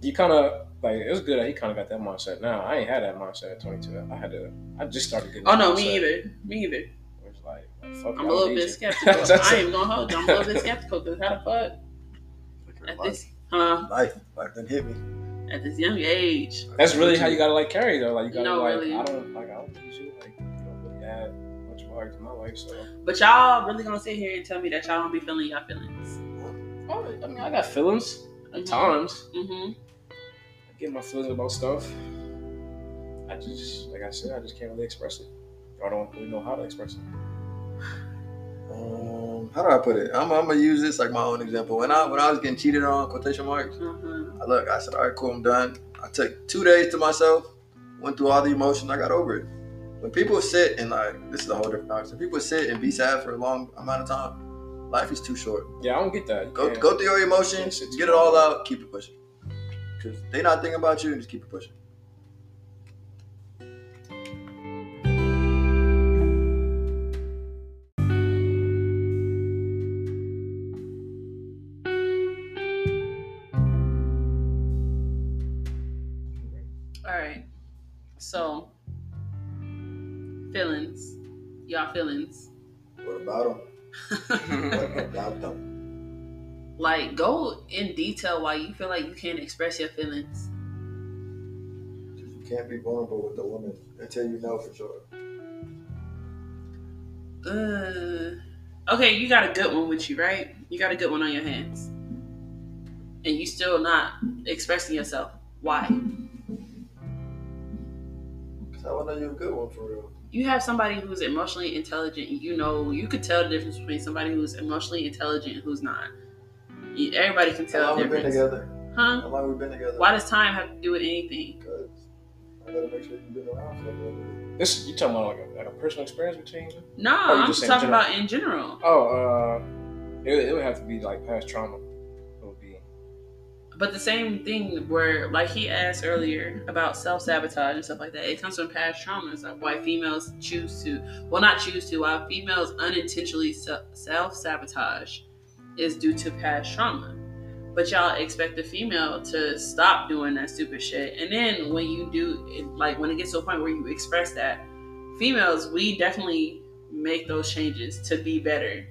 You kind of like it was good that he kind of got that mindset. Now I ain't had that mindset at 22. I had to. I just started getting. Oh that no, mindset. me either. Me either. Fuck I'm a little bit skeptical. I ain't gonna hold you. I'm a little bit skeptical because how the fuck at this huh Life, life didn't hit me. at this young age. That's really how you gotta like carry though. Like you gotta No, like really. I don't like I don't need you. Like you don't really add much value to my life. So But y'all really gonna sit here and tell me that y'all don't be feeling y'all feelings. oh, I mean I got feelings at Mhm. times. Mm-hmm. I get my feelings about stuff. I just like I said, I just can't really express it. I don't really know how to express it. Um, how do I put it? I'm, I'm gonna use this like my own example. When I when I was getting cheated on, quotation marks. Mm-hmm. I look, I said, all right, cool, I'm done. I took two days to myself, went through all the emotions, I got over it. When people sit and like, this is a whole different. When people sit and be sad for a long amount of time, life is too short. Yeah, I don't get that. You Go can't- go through your emotions, get it all out, keep it pushing. Cause they not thinking about you, just keep it pushing. Detail why you feel like you can't express your feelings. You can't be vulnerable with a woman until you know for sure. Uh, okay, you got a good one with you, right? You got a good one on your hands, and you still not expressing yourself. Why? Cause I wanna know you're a good one for real. You have somebody who's emotionally intelligent. You know, you could tell the difference between somebody who's emotionally intelligent and who's not. You- Everybody can tell. How tell long the we been together? huh? How long we've been together? Why does time have to do with anything? Because I gotta make sure you've been around for a little bit. This you talking about like a, like a personal experience between? you? No, you I'm just just talking general. about in general. Oh, uh, it, it would have to be like past trauma. It would be. But the same thing where, like he asked earlier about self sabotage and stuff like that, it comes from past traumas. Like why females choose to, well, not choose to, why females unintentionally self sabotage is due to past trauma. but y'all expect the female to stop doing that stupid shit. And then when you do, it, like when it gets to a point where you express that, females, we definitely make those changes to be better.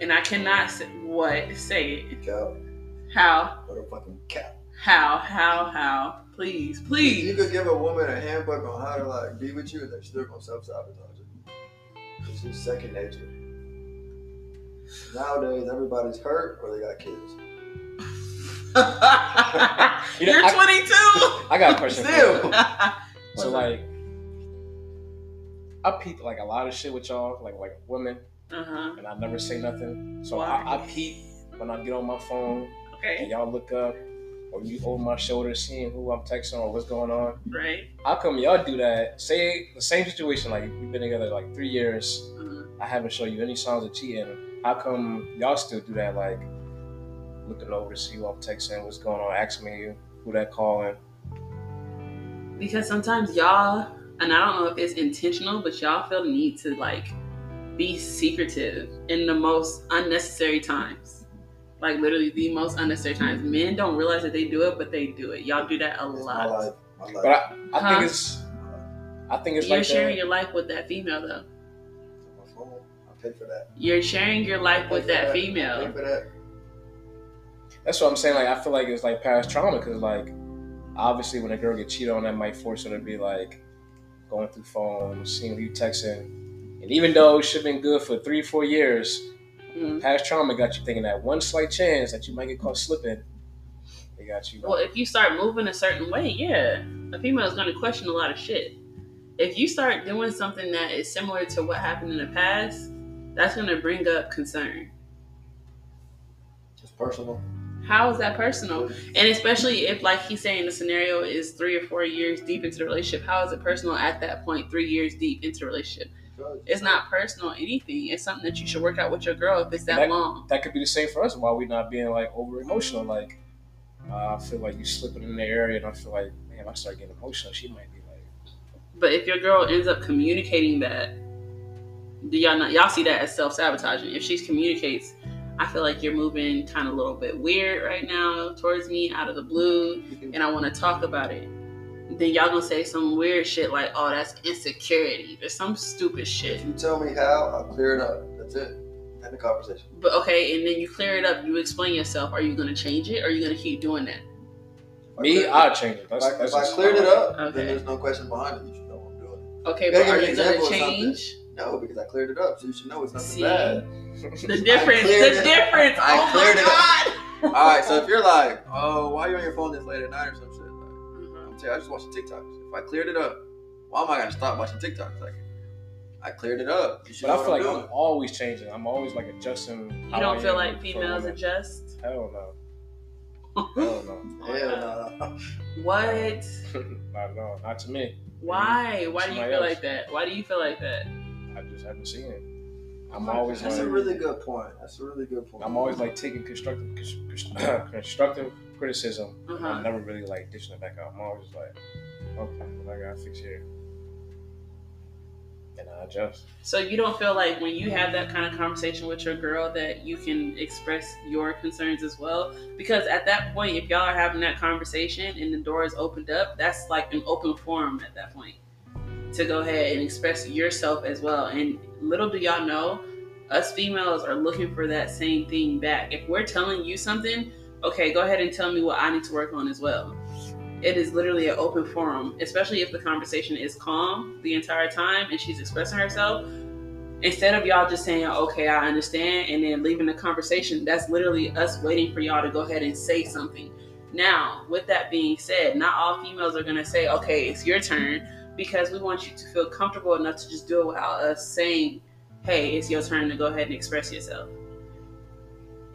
And I cannot say, what say it. Cap. How? Motherfucking cap. How? How? How? Please, please. You could give a woman a handbook on how to like be with you, and they're still gonna self sabotage it. It's just second nature. Nowadays, everybody's hurt or they got kids. You know, You're I- 22. I got a question. for you. Still, So like, I peep like a lot of shit with y'all, like like women, uh huh. and I never say nothing. So Why? I, I peep when I get on my phone and y'all look up, or you over my shoulder seeing who I'm texting or what's going on. Right. How come y'all do that? Say the same situation, like we've been together like three years. Uh-huh. I haven't shown you any signs of cheating. How come y'all still do that? Like looking over to see who I'm texting, what's going on, asking me who that calling. Because sometimes y'all, and I don't know if it's intentional, but y'all feel the need to like be secretive in the most unnecessary times. Like literally the most unnecessary times. Men don't realize that they do it, but they do it. Y'all do that a my lot. life. My life. But I, I Huh? think it's, I think it's You're like sharing that. your life with that female though. My phone. I pay for that. You're sharing your life Pay with for that Pay female. for that. That's what I'm saying. Like I feel like it's like past trauma because like obviously when a girl get cheated on, that might force her to be like going through phones, seeing who you texting, and even though it should have been good for three, four years, Mhm. past trauma got you thinking that one slight chance that you might get caught slipping, they got you. Well, if you start moving a certain way, yeah, a female is going to question a lot of shit. If you start doing something that is similar to what happened in the past, that's going to bring up concern. It's personal. How is that personal? And especially if, like he's saying, the scenario is three or four years deep into the relationship, how is it personal at that point, three years deep into the relationship? It's not personal anything. It's something that you should work out with your girl if it's that, That- long. that could be the same for us. Why we not being like over emotional? Like uh, I feel like you slipping in the area, and I feel like man, if I start getting emotional, she might be like. But if your girl ends up communicating that, do y'all not y'all see that as self sabotaging? If she communicates, I feel like you're moving kind of a little bit weird right now towards me out of the blue, mm-hmm. and I want to talk about it. Then y'all gonna say some weird shit like, "Oh, that's insecurity," or some stupid shit If shit. you tell me how, I'll clear it up. That's it. End the conversation. But okay, and then you clear it up. You explain yourself. Are you gonna change it? Or are you gonna keep doing that? If Me, I'll change it. If That's, I, that's if I cleared it up, Okay. then there's no question behind it. You should know I'm doing it. Okay, but are give you an gonna example something. change No, because I cleared it up, so you should know it's nothing See? bad. the difference? The it- difference. I oh cleared my it god. All right, so if you're like, oh, why are you on your phone this late at night or some shit? Like, Mhm. I'm saying, I just watching TikToks. If I cleared it up, why am I gonna stop watching TikToks? Like, I cleared it up. You should But I know feel what like I'm I'm always changing. I'm always like adjusting. You don't I feel like females adjust? Hell no. Hell no. Hell no. What? not at all. not to me. Why? Why do you feel else. like that? Why do you feel like that? I just haven't seen it. I'm always That's like, a really good point. That's a really good point. I'm always like taking constructive constructive criticism. Uh-huh. I'm never really like dishing it back out. I'm always like, okay, what I gotta fix here, and I adjust. So you don't feel like when you have that kind of conversation with your girl that you can express your concerns as well? Because at that point, if y'all are having that conversation and the door is opened up, that's like an open forum at that point to go ahead and express yourself as well. And little do y'all know, us females are looking for that same thing back. If we're telling you something, okay, go ahead and tell me what I need to work on as well. It is literally an open forum, especially if the conversation is calm the entire time and she's expressing herself. Instead of y'all just saying, okay, I understand, and then leaving the conversation, that's literally us waiting for y'all to go ahead and say something. Now, with that being said, not all females are to say, okay, it's your turn, because we want you to feel comfortable enough to just do it without us saying, hey, it's your turn to go ahead and express yourself.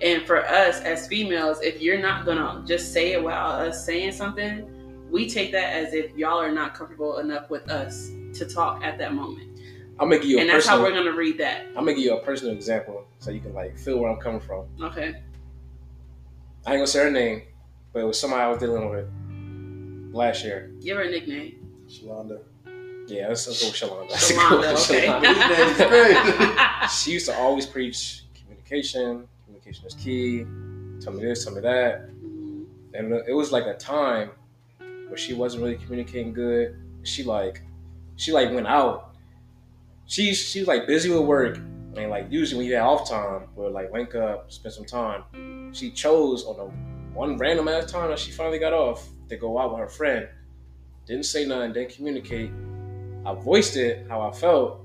And for us as females, if you're not gonna just say it without us saying something, we take that as if y'all are not comfortable enough with us to talk at that moment. I'm gonna give you a personal And that's how we're gonna read that. I'm gonna give you a personal example so you can like feel where I'm coming from. Okay. I ain't gonna say her name, but it was somebody I was dealing with last year. Give her a nickname. Shalonda. Yeah, let's, let's go with Shalonda. Let's Shalonda, go okay. Shalonda. These names crazy. she used to always preach communication, communication is key. Tell me this, tell me that. And it was like a time where she wasn't really communicating good. She like, she like went out. She she was like busy with work, and like usually when you had off time, would like link up, spend some time. She chose on a one random ass time that she finally got off to go out with her friend. Didn't say nothing, didn't communicate. I voiced it how I felt.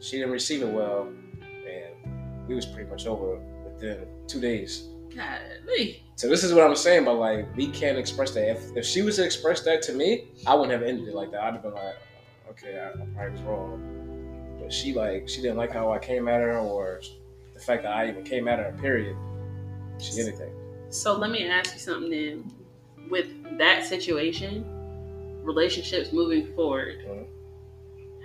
She didn't receive it well, and we was pretty much over within two days. Golly. So this is what I'm saying, but like we can't express that. If, if she was to express that to me, I wouldn't have ended it like that. I'd have been like, okay, I, I probably was wrong. But she like she didn't like how I came at her, or the fact that I even came at her. Period. She anything. So let me ask you something then. With that situation, relationships moving forward, Mhm.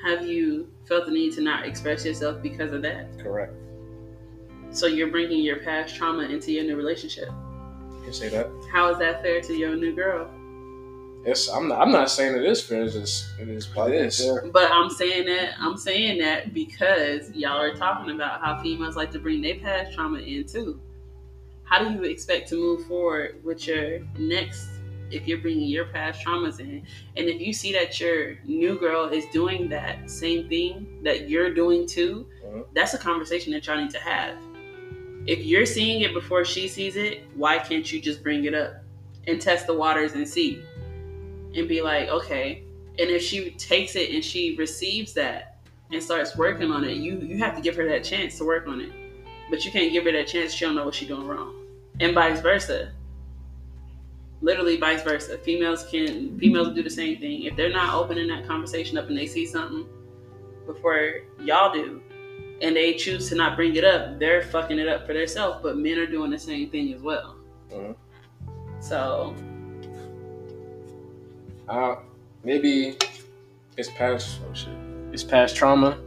have you felt the need to not express yourself because of that? Correct. So you're bringing your past trauma into your new relationship. You can say that. How is that fair to your new girl? It's I'm not I'm not saying it is fair. It's just it is what it is. But I'm saying that I'm saying that because y'all are talking about how females like to bring their past trauma in too. How do you expect to move forward with your next if you're bringing your past traumas in? And if you see that your new girl is doing that same thing that you're doing too, Mhm. that's a conversation that y'all need to have. If you're seeing it before she sees it, why can't you just bring it up and test the waters and see? And be like, okay, and if she takes it and she receives that and starts working on it, you you have to give her that chance to work on it. But you can't give her that chance. She don't know what she's doing wrong, and vice versa. Literally, vice versa. Females can females do the same thing. If they're not opening that conversation up and they see something before y'all do, and they choose to not bring it up, they're fucking it up for themselves. But men are doing the same thing as well. Mhm. So Uh, maybe it's past oh shit. It's past trauma.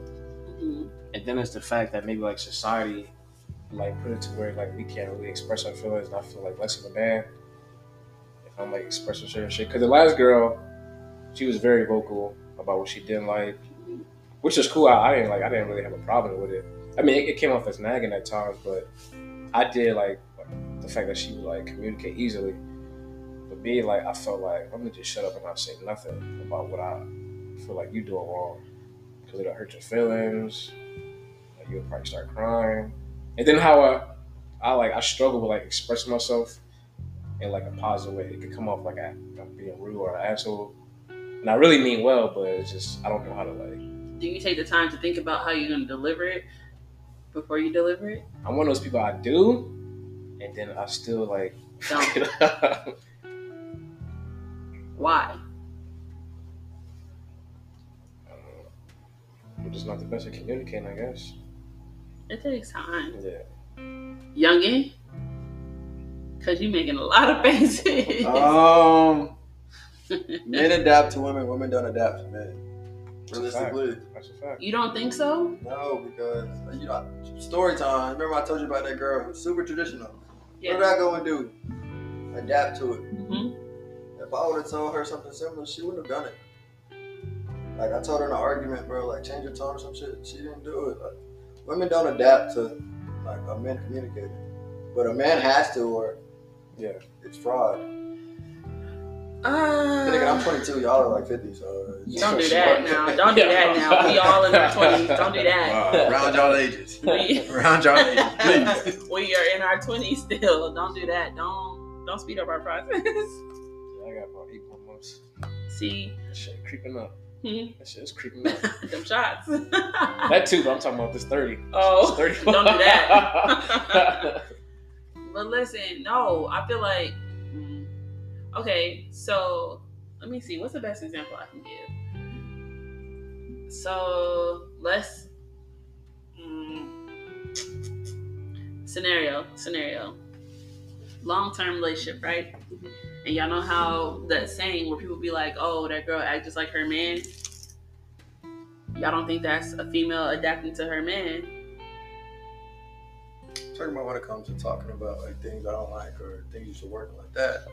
mhm. And then it's the fact that maybe like society like put it to where like we can't really express our feelings and I feel like less of a man I'm like expressing certain shit. Cause the last girl, she was very vocal about what she didn't like, which is cool. I, I didn't like I didn't really have a problem with it. I mean it, it came off as nagging at times, but I did like the fact that she would like communicate easily. But me, like I felt like I'm gonna just shut up and not say nothing about what I feel like you doing wrong. Cause it'll hurt your feelings. Like, you'll probably start crying. And then how I, I like I struggle with like expressing myself in like a positive way. It could come off like I, I'm being rude or an asshole. And I really mean well, but it's just I don't know how to like. do you take the time to think about how you're gonna deliver it before you deliver it? I'm one of those people I do, and then I still like. Don't. Why? I'm just not the best at communicating, I guess. It takes time. Yeah. Youngin, cause you making a lot of faces. Um, men adapt to women. Women don't adapt to men. That's a. Realistically, That's a fact. you don't think so? no, because you know, story time. Remember I told you about that girl? Who's super traditional. What did I go and do? Adapt to it. hmm If I would have told her something similar, she wouldn't have done it. Like I told her in an argument, bro, like change your tone or some shit. She didn't do it. Like, women don't adapt to like a man communicating, but a man has to, or Yeah. it's fraud. Uh, Then again, I'm 22. Y'all are like 50, so don't do that now. Don't do that now. We all in our twenties. Don't do that. Uh, around y'all ages. We, around y'all ages, please. we are in our twenties still. Don't do that. Don't don't speed up our process. Yeah, I got about eight more months. See, That shit creeping up. hmm, That shit is creeping up. them shots. that too, but I'm talking about this 30. oh, This 30. don't do that. But listen, no, I feel like mm, okay. So let me see. What's the best example I can give? So let's mm, scenario scenario long term relationship, right? And y'all know how that saying where people be like, "Oh, that girl act just like her man." Y'all don't think that's a female adapting to her man? Talking about when it comes to talking about like things I don't like or things you should work like that.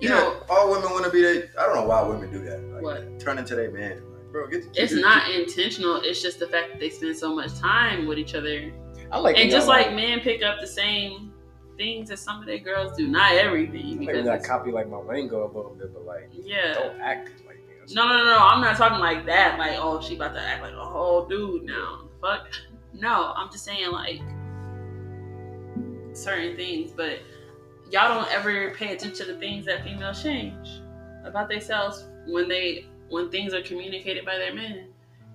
You yeah, know- all women want to be they. I don't know why women do that. Like, What? Turn into their man. Like, bro, get. it's get- not intentional. It's just the fact that they spend so much time with each other I like and just y'all, like men pick up the same things that some of their girls do. Not everything I because I copy like my lingo a little bit, but like yeah. don't act like me. No, no, no, no. I'm not talking like that. Like, oh, she about to act like a whole dude now. Fuck. No, I'm just saying like certain things, but y'all don't ever pay attention to the things that females change about themselves when they when things are communicated by their men.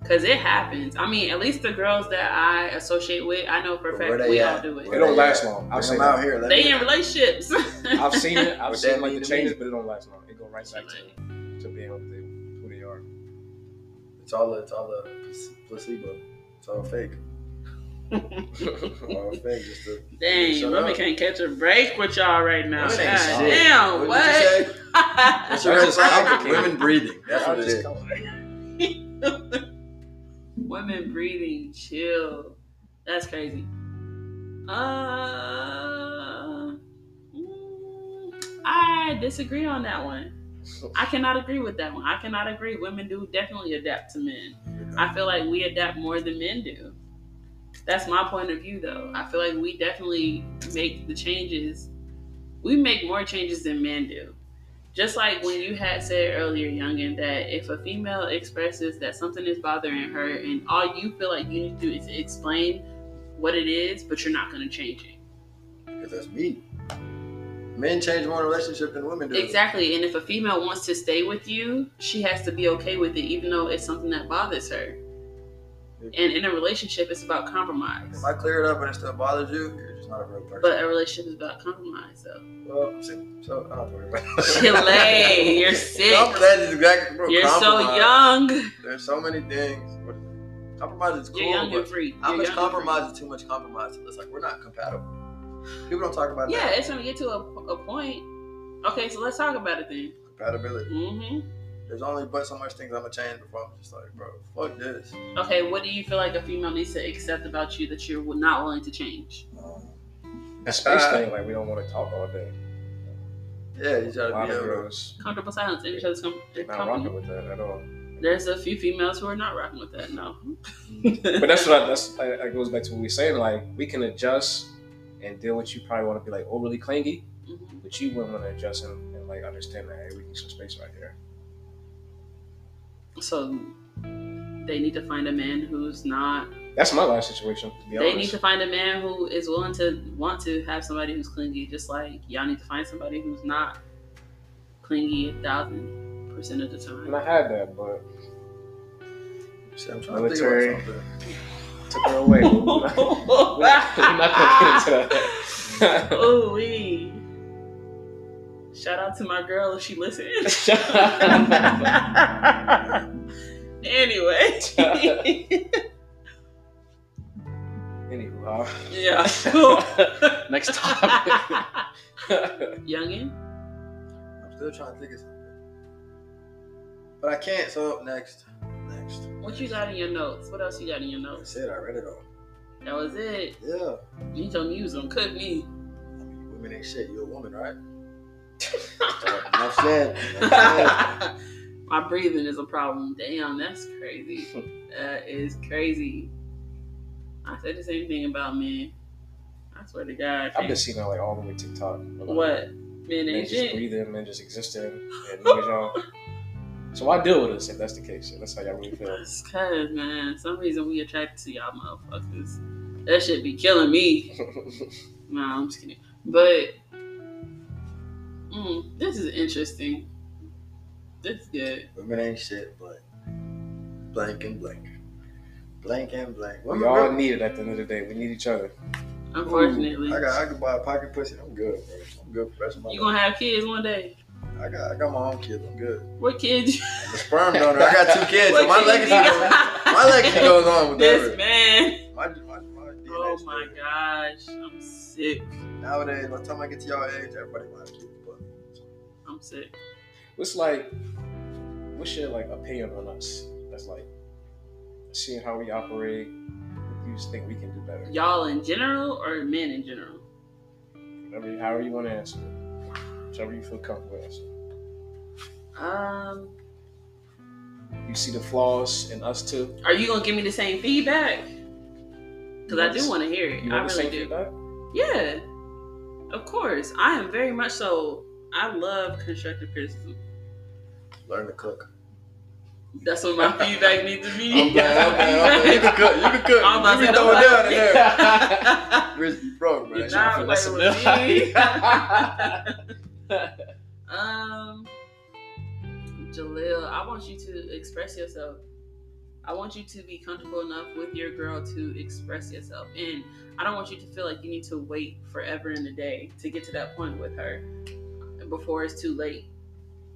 Cause it happens. I mean, at least the girls that I associate with, I know for a fact they we at? all do it. It don't last long. I'll Bring say out that. here. They in relationships. I've seen it. I've seen like the to changes, but it don't last long. It go right back to to being what they who they are. It's all it's all a placebo. It's all fake. All to Dang, women up. can't catch a break with y'all right now. Women God damn, What did you say? what? That's a just red. Women breathing. That's what Y'all it just is. come- Women breathing, chill. That's crazy. Uh, mm, I disagree on that one. I cannot agree with that one. I cannot agree. Women do definitely adapt to men. I feel like we adapt more than men do. That's my point of view, though. I feel like we definitely make the changes. We make more changes than men do. Just like when you had said earlier, Youngin, that if a female expresses that something is bothering her, and all you feel like you need to do is explain what it is, but you're not going to change it. Because that's me. Men change more in a relationship than women do. Exactly. And if a female wants to stay with you, she has to be okay with it, even though it's something that bothers her. And in a relationship, it's about compromise. If I clear it up and it still bothers you, you're just not a real person. But a relationship is about compromise, though. well, see, so I don't worry about it. Chile, you're sick. Compromise is exactly bro, You're so young. There's so many things. Compromise is cool, You're young and free. how You're much young and free. compromise is too much compromise? It's like we're not compatible. People don't talk about Yeah, that. Yeah, it's gonna get to a, a point. Okay, so let's talk about it then. Compatibility. hmm There's only but so much things I'm gonna change before I'm just like, bro, fuck this. Okay, what do you feel like a female needs to accept about you that you're not willing to change? Um, The space Uh, thing, like we don't want to talk all day. yeah, you A gotta lot be of able. girls Comfortable silence in each other's com- they're not company. rocking with that at all. There's a few females who are not rocking with that. No. But that's what I, that's like, that goes back to what we are saying. Like we can adjust and deal with you. Probably want to be like overly clingy, Mhm. but you wouldn't want to adjust and, and like understand that hey, we need some space right here. So they need to find a man who's not. That's my life situation. To be They honest, need to find a man who is willing to want to have somebody who's clingy, just like y'all need to find somebody who's not clingy a thousand percent of the time. and time. I had that, but See, I'm trying Military. to think about something. took her away. We're not, we're not gonna get into that. Oh, wee. Shout out to my girl if she listens. anyway. Anywho, uh, yeah. next topic. Youngin? I'm still trying to think of something. But I can't, so next. Next. What you got in your notes? What else you got in your notes? I notes? said I read it all. That was it. Yeah. You told me you was gonna cook me. I mean, women ain't shit. You a woman, right? Enough said. Enough said. My breathing is a problem. Damn, that's crazy. That is crazy. I said the same thing about men. I swear to God. I've been seeing that like all the way TikTok. What? Men Men ain't just breathing, men just existing, and niggas y'all. So I deal with us if that's the case? If that's how y'all really feel. It's cause man, some reason we attracted to y'all motherfuckers. That should be killing me. No, I'm just kidding. But mm, this is interesting. This is good. Women ain't shit, but blank and blank. Blank and blank. we all really- need it at the end of the day. We need each other. Unfortunately, I got I can buy a pocket pussy. I'm good, bro. I'm good for the rest of my you life. gonna have kids one day. I got I got my own kids. I'm good. What kids? I'm a sperm donor. I got two kids, so my kids legacy goes, got? my legacy goes on with This everything. man. My, my, my DNA Oh my there. gosh, I'm sick. Nowadays, by the time I get to y'all age, everybody want kids. Sick. What's like, what's your like opinion on us? That's like seeing how we operate. What do you think we can do better? Y'all in general or men in general? Whatever, however you want to answer it. Whichever you feel comfortable answering. Um, You see the flaws in us too. are you gonna give me the same feedback? because I do want to hear it. I really do. feedback? Yeah, of course. I am very much so. I love constructive criticism. Learn to cook. That's what my feedback needs to be. Okay, okay, okay. You can cook. You can cook. I'm about you to can say, throw it down in there. play- Risky pro, You're man. not Listen playing to- with me. um, Jaleel, I want you to express yourself. I want you to be comfortable enough with your girl to express yourself. And I don't want you to feel like you need to wait forever in the day to get to that point with her before it's too late.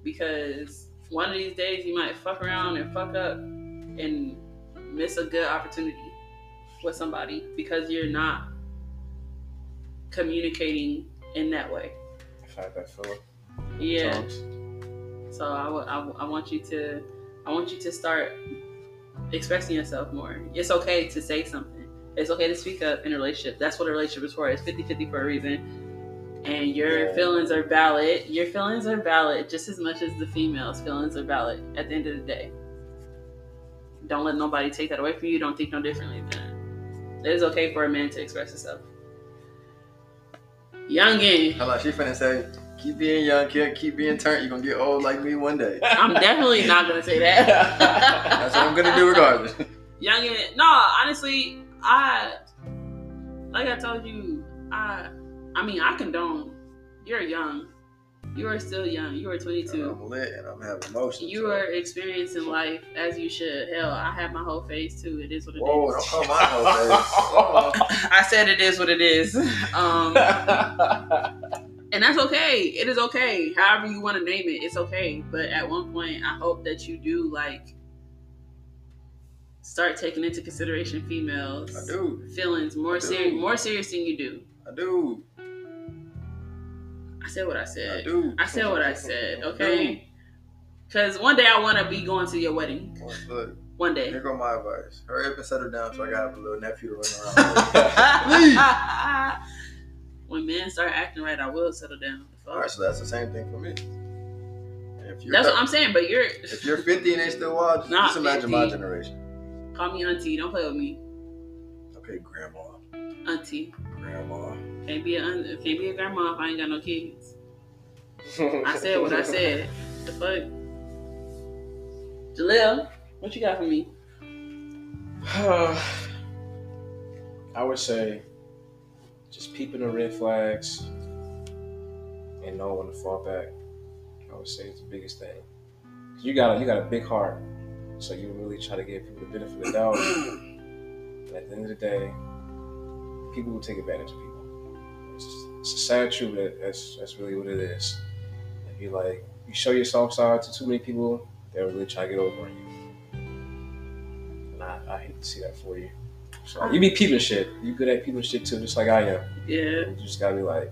Because one of these days you might fuck around and fuck up and miss a good opportunity with somebody because you're not communicating in that way. I've had that. Yeah. Times. So I, w- I, w- I want you to I want you to start expressing yourself more. It's okay to say something. It's okay to speak up in a relationship. That's what a relationship is for. It's 50-50 for a reason. And your Yeah. feelings are valid. Your feelings are valid just as much as the female's feelings are valid at the end of the day. Don't let nobody take that away from you. Don't think no differently than it is okay for a man to express himself. Youngin. Hold on, she finna say, keep being young, kid, keep being turned. You're gonna get old like me one day. I'm definitely not gonna say that. That's what I'm gonna do regardless. Youngin, no, honestly, I like I told you, I I mean I condone. You're young. You are still young. You are 22. I'm lit and I'm having emotions. You so- are experiencing life as you should. Hell, I have my whole face too. It is what it is. Whoa, don't call my whole face. I said it is what it is. Um, and that's okay. It is okay. However you want to name it, it's okay. But at one point, I hope that you do like start taking into consideration females' I do. feelings more serious, more serious than you do. I do. I said what I I said. do. I said what I said. Okay. Because one day I want to be going to your wedding. Look, One day. here go my advice. Hurry up and settle down so I got a little nephew to run around when men start acting right, I will settle down. All right, so that's the same thing for me. If you're, That's what I'm saying. But you're if you're 50 and they still watch, Not just imagine my generation. call me auntie. Don't play with me, Okay, grandma. auntie. Grandma. Can't be a can't be a grandma if I ain't got no kids. I said what I said. The fuck. Jaleel, what you got for me? I would say just peeping the red flags and know when to fall back. I would say it's the biggest thing. You got a, you got a big heart, so you really try to give people the benefit of the doubt. and at the end of the day, people will take advantage of people. It's, it's a sad truth. That that's that's really what it is. If you like you show your soft side to too many people, they'll really try to get over on you. And I, I hate to see that for you. So you be peeping shit. You good at peeping shit too, just like I am. Yeah, You just gotta be like,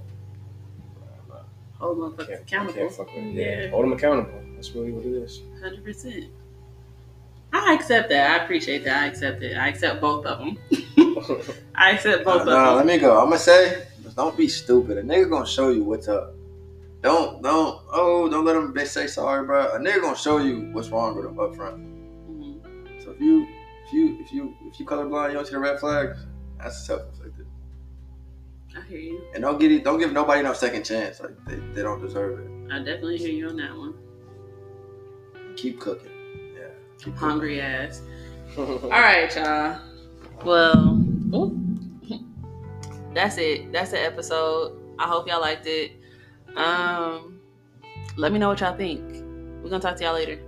nah, nah, hold I motherfuckers can't, accountable. can't fuck with. Yeah. Yeah. hold them accountable. That's really what it is. Hundred percent. I accept that. I appreciate that. I accept it. I accept both of them. I accept both Nah, nah, of let me go. I'm gonna say, don't be stupid. A nigga gonna show you what's up. Don't, don't, oh, don't let them. They say sorry, bro. A nigga gonna show you what's wrong with them up front. Mhm. So if you, if you, if you, if you colorblind, you don't see the red flags. That's self-inflicted. I hear you. And don't get it. Don't give nobody no second chance. Like they, they don't deserve it. I definitely hear you on that one. Keep cooking. Yeah. Keep cooking. Hungry ass. All right, y'all. Well, ooh. that's it. That's the episode. I hope y'all liked it. Um, let me know what y'all think. We're gonna talk to y'all later.